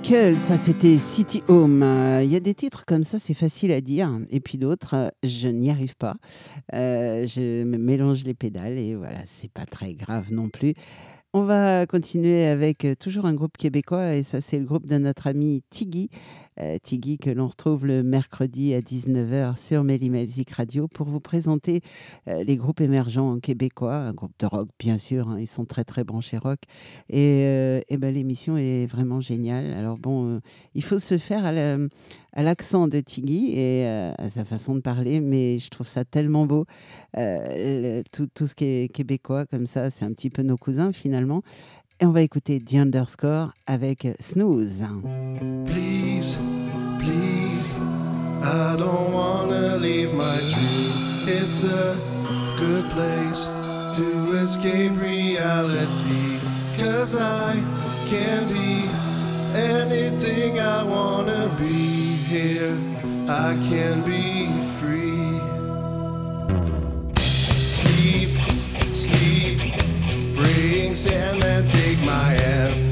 Michael, ça c'était City Home. Euh, Il y a des titres comme ça, c'est facile à dire. Et puis d'autres, euh, je n'y arrive pas. Euh, je mélange les pédales et voilà, c'est pas très grave non plus. On va continuer avec toujours un groupe québécois et ça c'est le groupe de notre ami Tiggy. Euh, Tiggy que l'on retrouve le mercredi à 19h sur Mélimelzik Radio pour vous présenter euh, les groupes émergents québécois, un groupe de rock bien sûr, hein, ils sont très très branchés rock et, euh, et ben, l'émission est vraiment géniale. Alors bon, euh, il faut se faire à la- à l'accent de Tiggy et à sa façon de parler, mais je trouve ça tellement beau. Tout, tout ce qui est québécois comme ça, c'est un petit peu nos cousins finalement. Et on va écouter The Underscore avec Snooze. I don't wanna leave my dream. It's a good place to escape reality. Cause I can be anything I wanna be here. I can be free. Sleep, sleep, praying Sandman, take my hand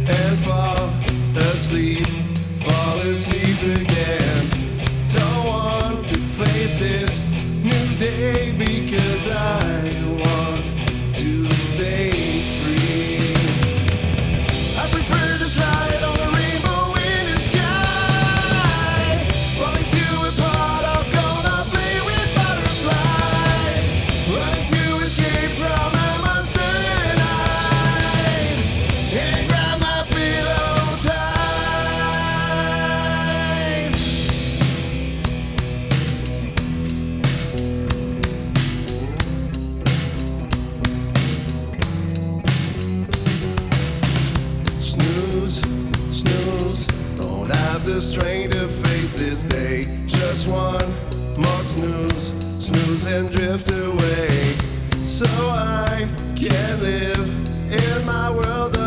one more snooze, snooze and drift away. So I can live in my world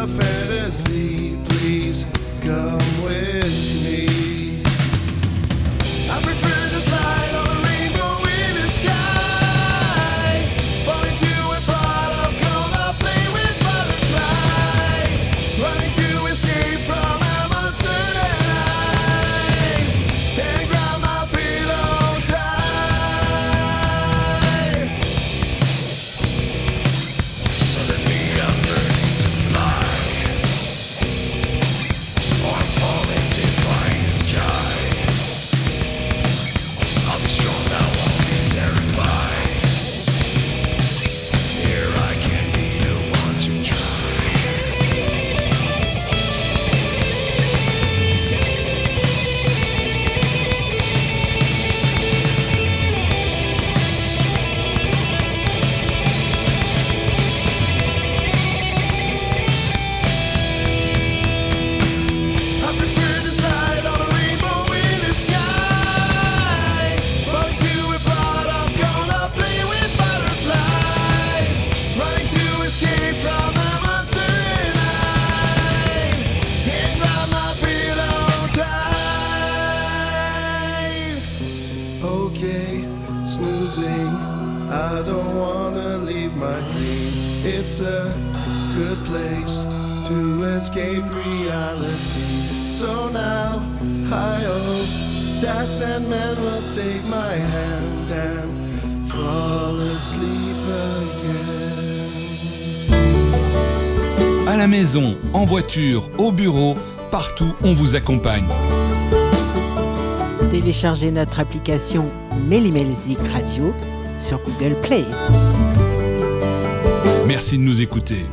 voiture, au bureau, partout, on vous accompagne. Téléchargez notre application Mélimelzik Radio sur Google Play. Merci de nous écouter.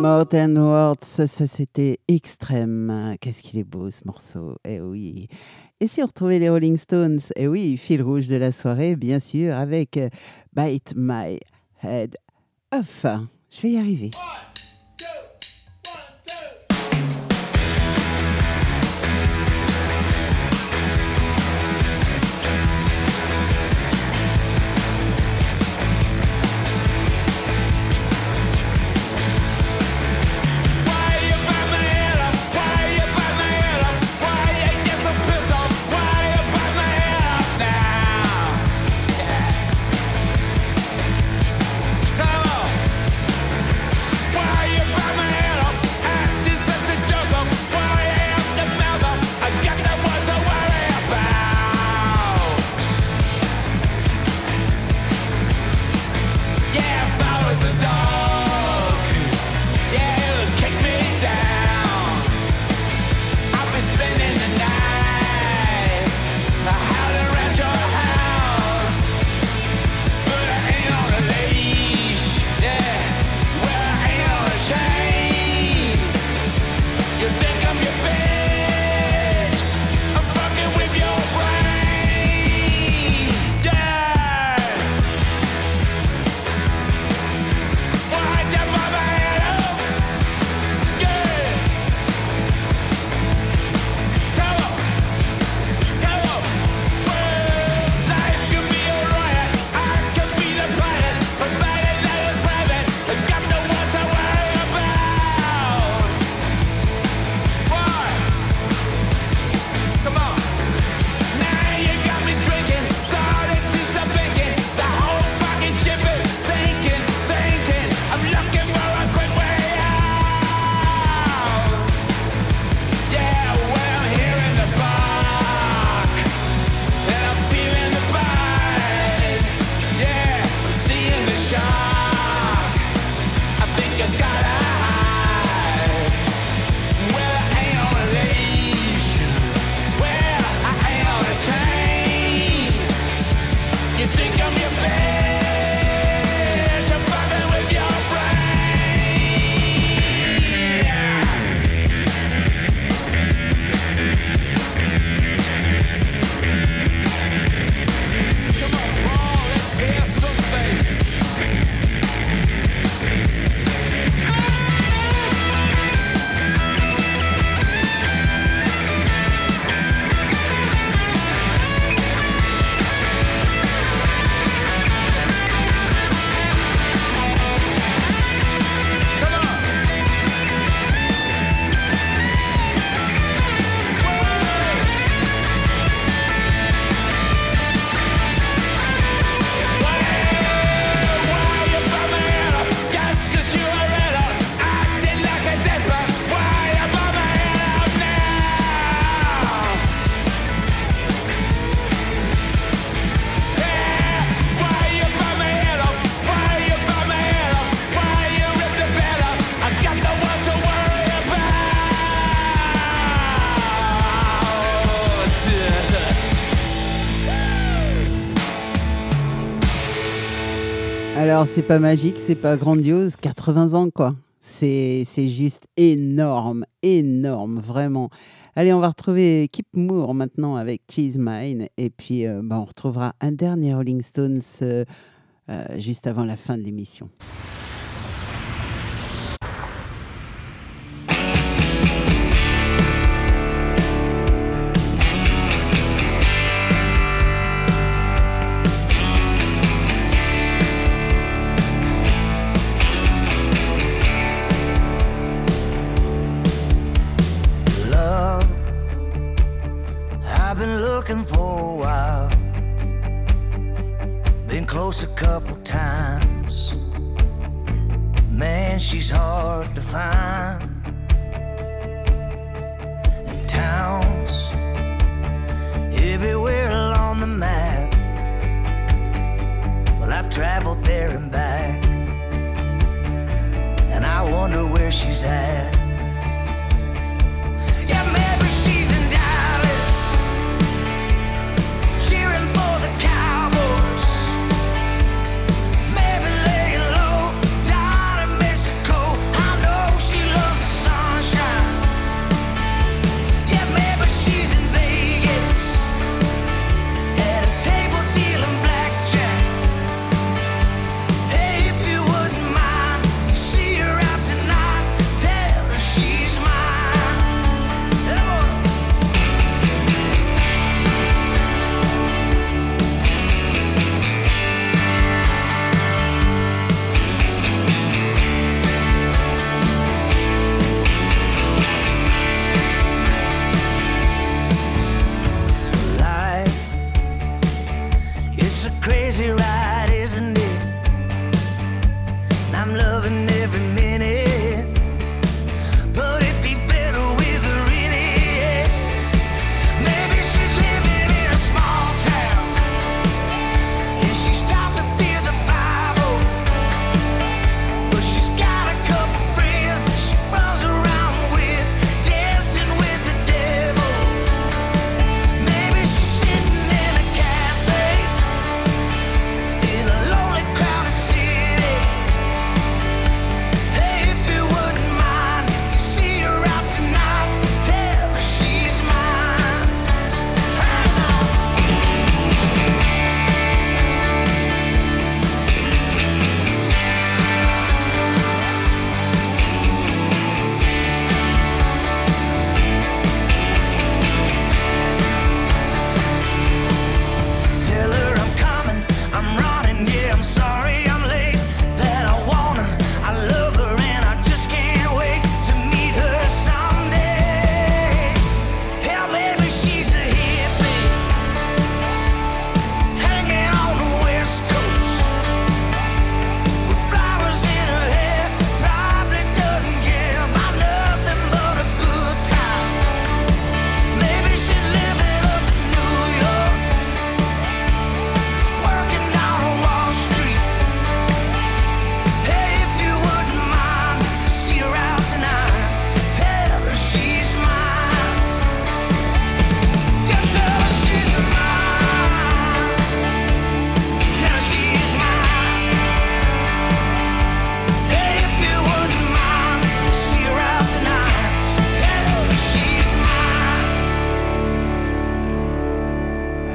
And Words, c'était extrême. Qu'est-ce qu'il est beau ce morceau. Eh oui. Et si on retrouvait les Rolling Stones? Eh oui, fil rouge de la soirée, bien sûr, avec Bite My Head Off. Je vais y arriver. Alors, c'est pas magique, c'est pas grandiose, 80 ans quoi. C'est juste énorme, énorme, vraiment. Allez, on va retrouver Kip Moore maintenant avec Cheese Mine. Et puis, euh, bah, on retrouvera un dernier Rolling Stones euh, euh, juste avant la fin de l'émission. Close a couple times. Man, she's hard to find. In towns, everywhere along the map. Well, I've traveled there and back. And I wonder where she's at. Yeah, maybe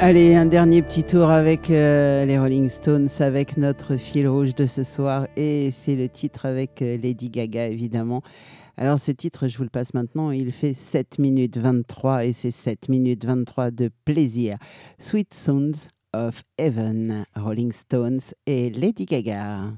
Allez, un dernier petit tour avec euh, les Rolling Stones, avec notre fil rouge de ce soir. Et c'est le titre avec euh, Lady Gaga, évidemment. Alors, ce titre, je vous le passe maintenant. Il fait 7 minutes 23 et c'est 7 minutes 23 de plaisir. Sweet Sounds of Heaven, Rolling Stones et Lady Gaga.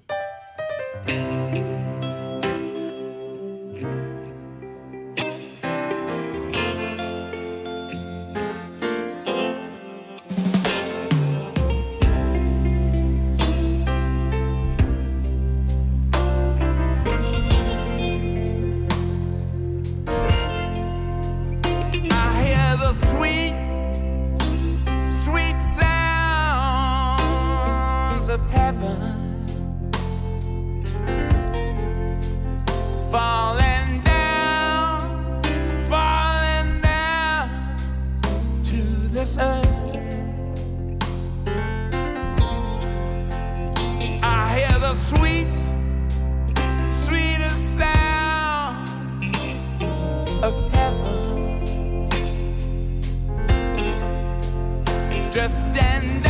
sweet, sweetest sounds of heaven. Just stand.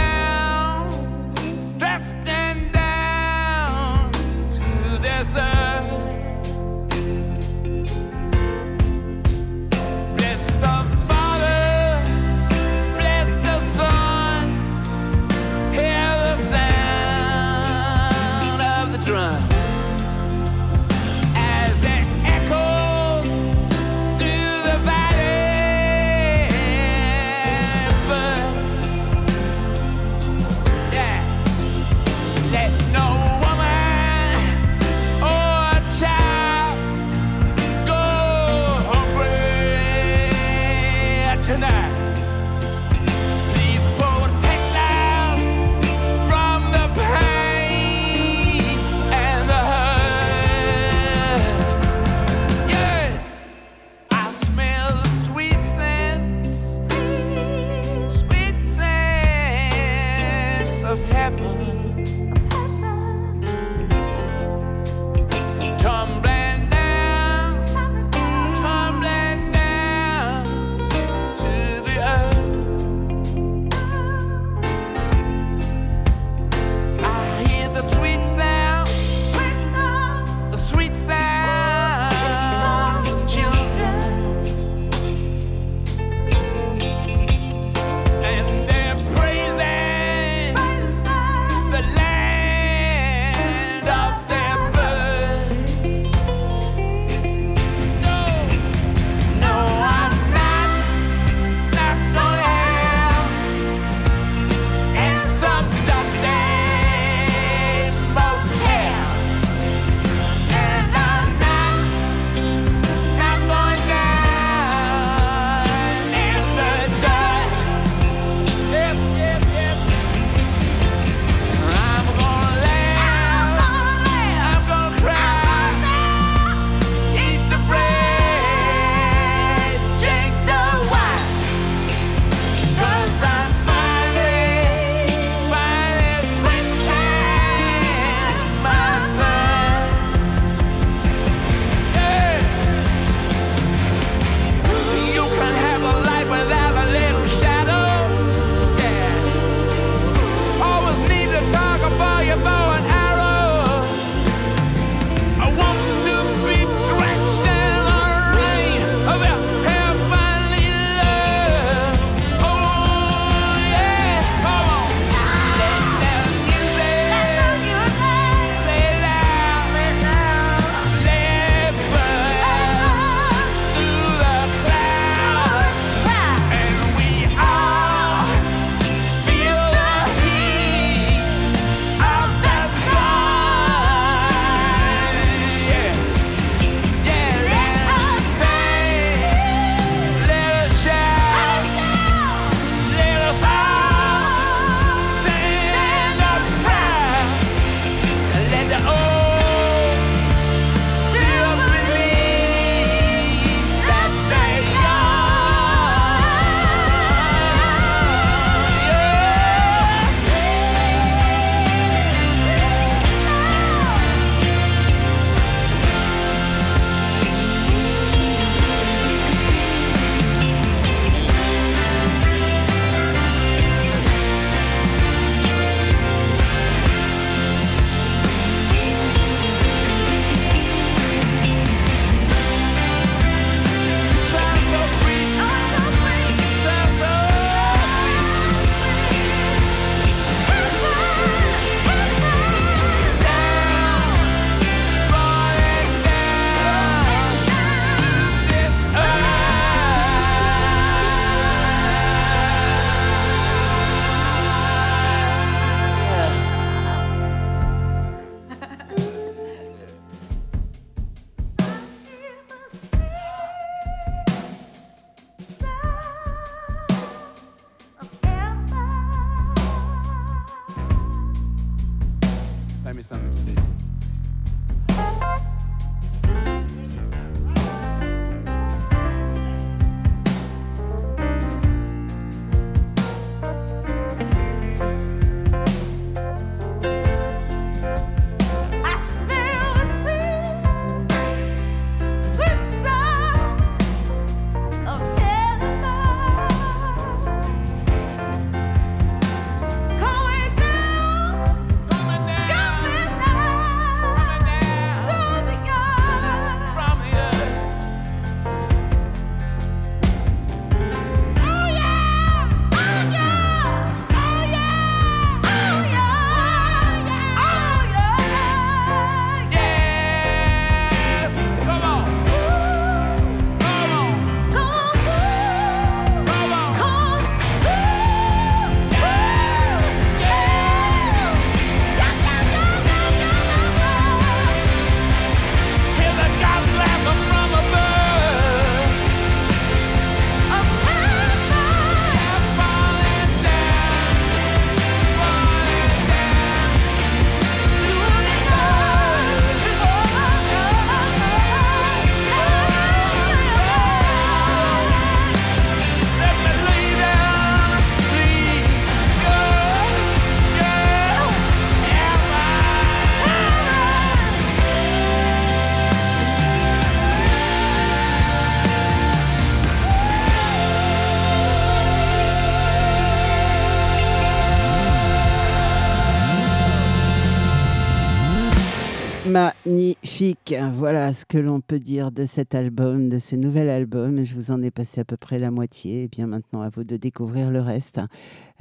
Magnifique. Voilà ce que l'on peut dire de cet album, de ce nouvel album. Je vous en ai passé à peu près la moitié. Et bien maintenant, à vous de découvrir le reste.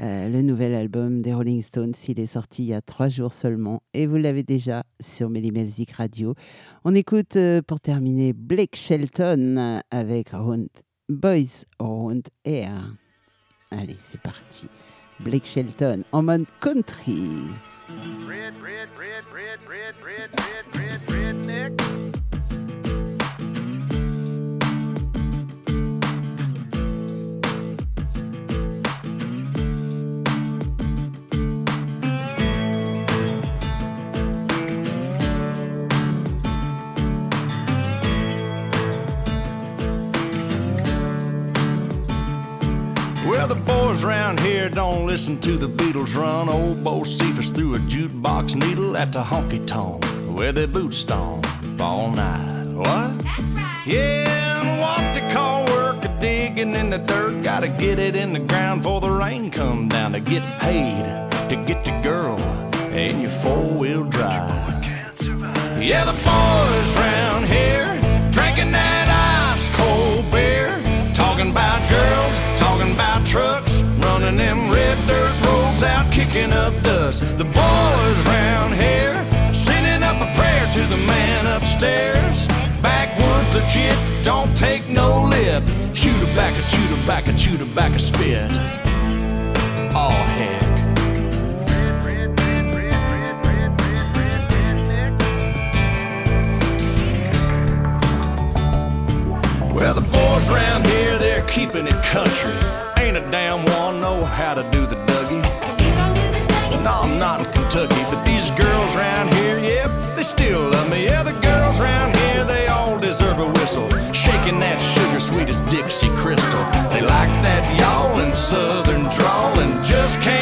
Euh, le nouvel album des Rolling Stones, il est sorti il y a trois jours seulement. Et vous l'avez déjà sur Melzik Radio. On écoute euh, pour terminer Blake Shelton avec Round Boys Round Air. Allez, c'est parti. Blake Shelton en mode country. Red, red, red, red, red, red, red, red, redneck. The boys round here don't listen to the Beatles run. Old Bo Cephas threw a jukebox needle at the honky tonk where their boots stomp all night. What? That's right. Yeah, and what they call work a digging in the dirt. Gotta get it in the ground before the rain come down to get paid to get the girl in your four wheel drive. Yeah, the boys round here drinking that ice cold beer, talking about girls, talking about trucks, running them red dirt roads out, kicking up dust. The boys round here sending up a prayer to the man upstairs. Backwoods legit, don't take no lip. Chew tobacco, chew tobacco, chew tobacco, spit. Oh heck. Well, the boys round here, they're keeping it country. Ain't a damn one know how to do the Dougie. No, I'm not in Kentucky, but these girls round here, yep, they still love me. Yeah, the girls round here, they all deserve a whistle. Shaking that sugar sweet as Dixie Crystal. They like that yawling southern drawl and just can't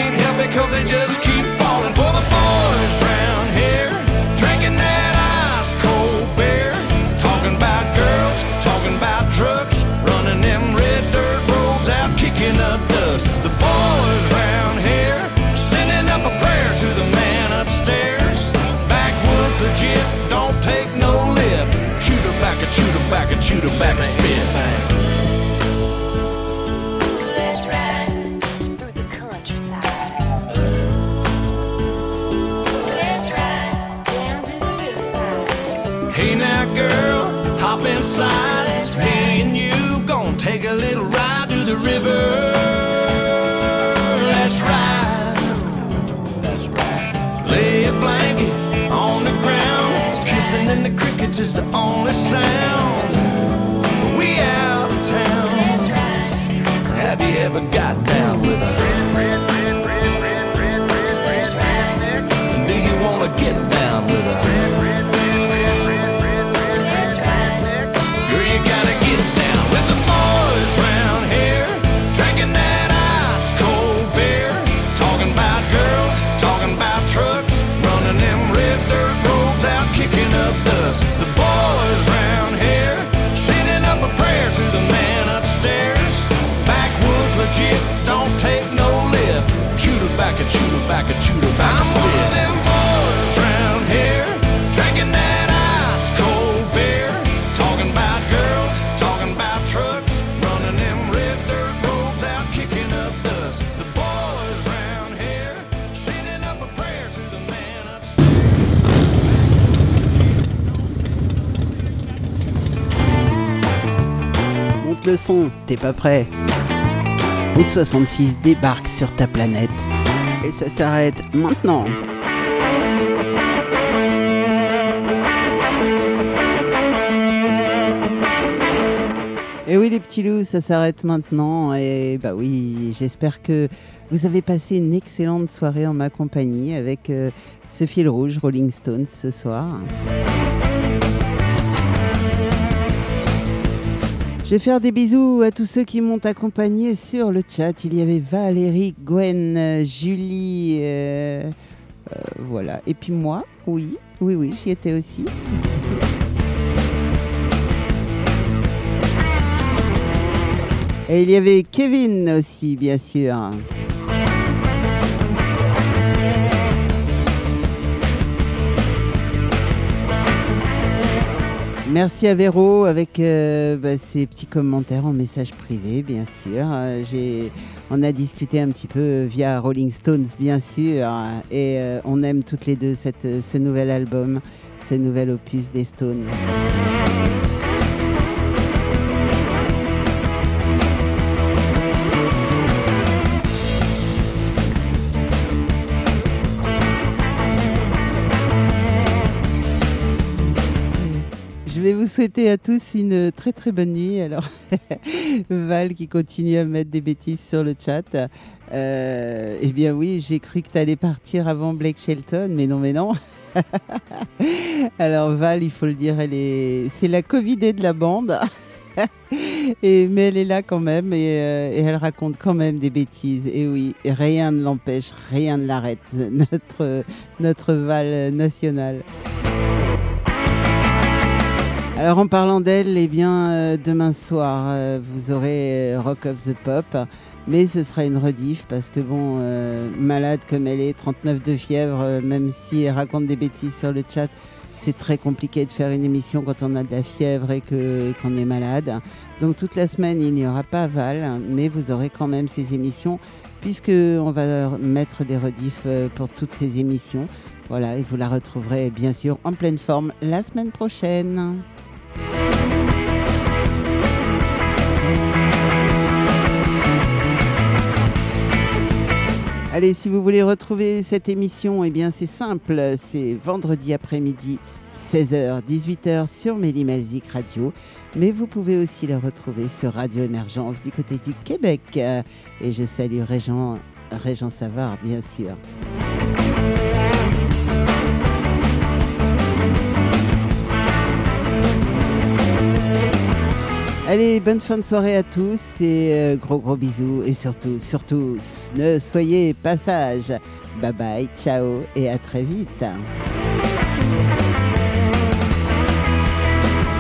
in is the only sound. We out of town. Have you ever got down with a? friend? Do you wanna get T'es pas prêt Route 66 débarque sur ta planète. Et ça s'arrête maintenant. Et oui les petits loups, ça s'arrête maintenant. Et bah oui, j'espère que vous avez passé une excellente soirée en ma compagnie avec euh, ce fil rouge Rolling Stones ce soir. Je vais faire des bisous à tous ceux qui m'ont accompagné sur le chat. Il y avait Valérie, Gwen, euh, Julie, euh, euh, voilà. Et puis moi, oui, oui, oui, j'y étais aussi. Et il y avait Kevin aussi, bien sûr. Merci à Véro avec euh, bah, ses petits commentaires en message privé, bien sûr. Euh, on a discuté un petit peu via Rolling Stones, bien sûr, et euh, on aime toutes les deux ce nouvel album, ce nouvel opus des Stones. Souhaiter à tous une très très bonne nuit. Alors, Val qui continue à mettre des bêtises sur le chat. Euh, eh bien oui, j'ai cru que tu allais partir avant Blake Shelton, mais non, mais non. Alors Val, il faut le dire, elle est, c'est la Covidée de la bande. et, mais elle est là quand même et, euh, et elle raconte quand même des bêtises. Et oui, rien ne l'empêche, rien ne l'arrête, notre, notre Val national. Alors en parlant d'elle, eh bien euh, demain soir, euh, vous aurez euh, Rock of the Pop, mais ce sera une rediff parce que bon, malade comme elle est, 39 de fièvre, même si elle raconte des bêtises sur le chat, c'est très compliqué de faire une émission quand on a de la fièvre et qu'on est malade. Donc toute la semaine, il n'y aura pas Val, mais vous aurez quand même ces émissions puisque on va mettre des rediffs pour toutes ces émissions. Voilà, et vous la retrouverez bien sûr en pleine forme la semaine prochaine. Allez, si vous voulez retrouver cette émission, eh bien c'est simple, c'est vendredi après-midi, 16h, 18h sur Mélimelzik Radio. Mais vous pouvez aussi la retrouver sur Radio Émergence du côté du Québec. Et je salue Régent Savard, bien sûr. Allez, bonne fin de soirée à tous et euh, gros gros bisous et surtout, surtout, ne soyez pas sages. Bye bye, ciao et à très vite.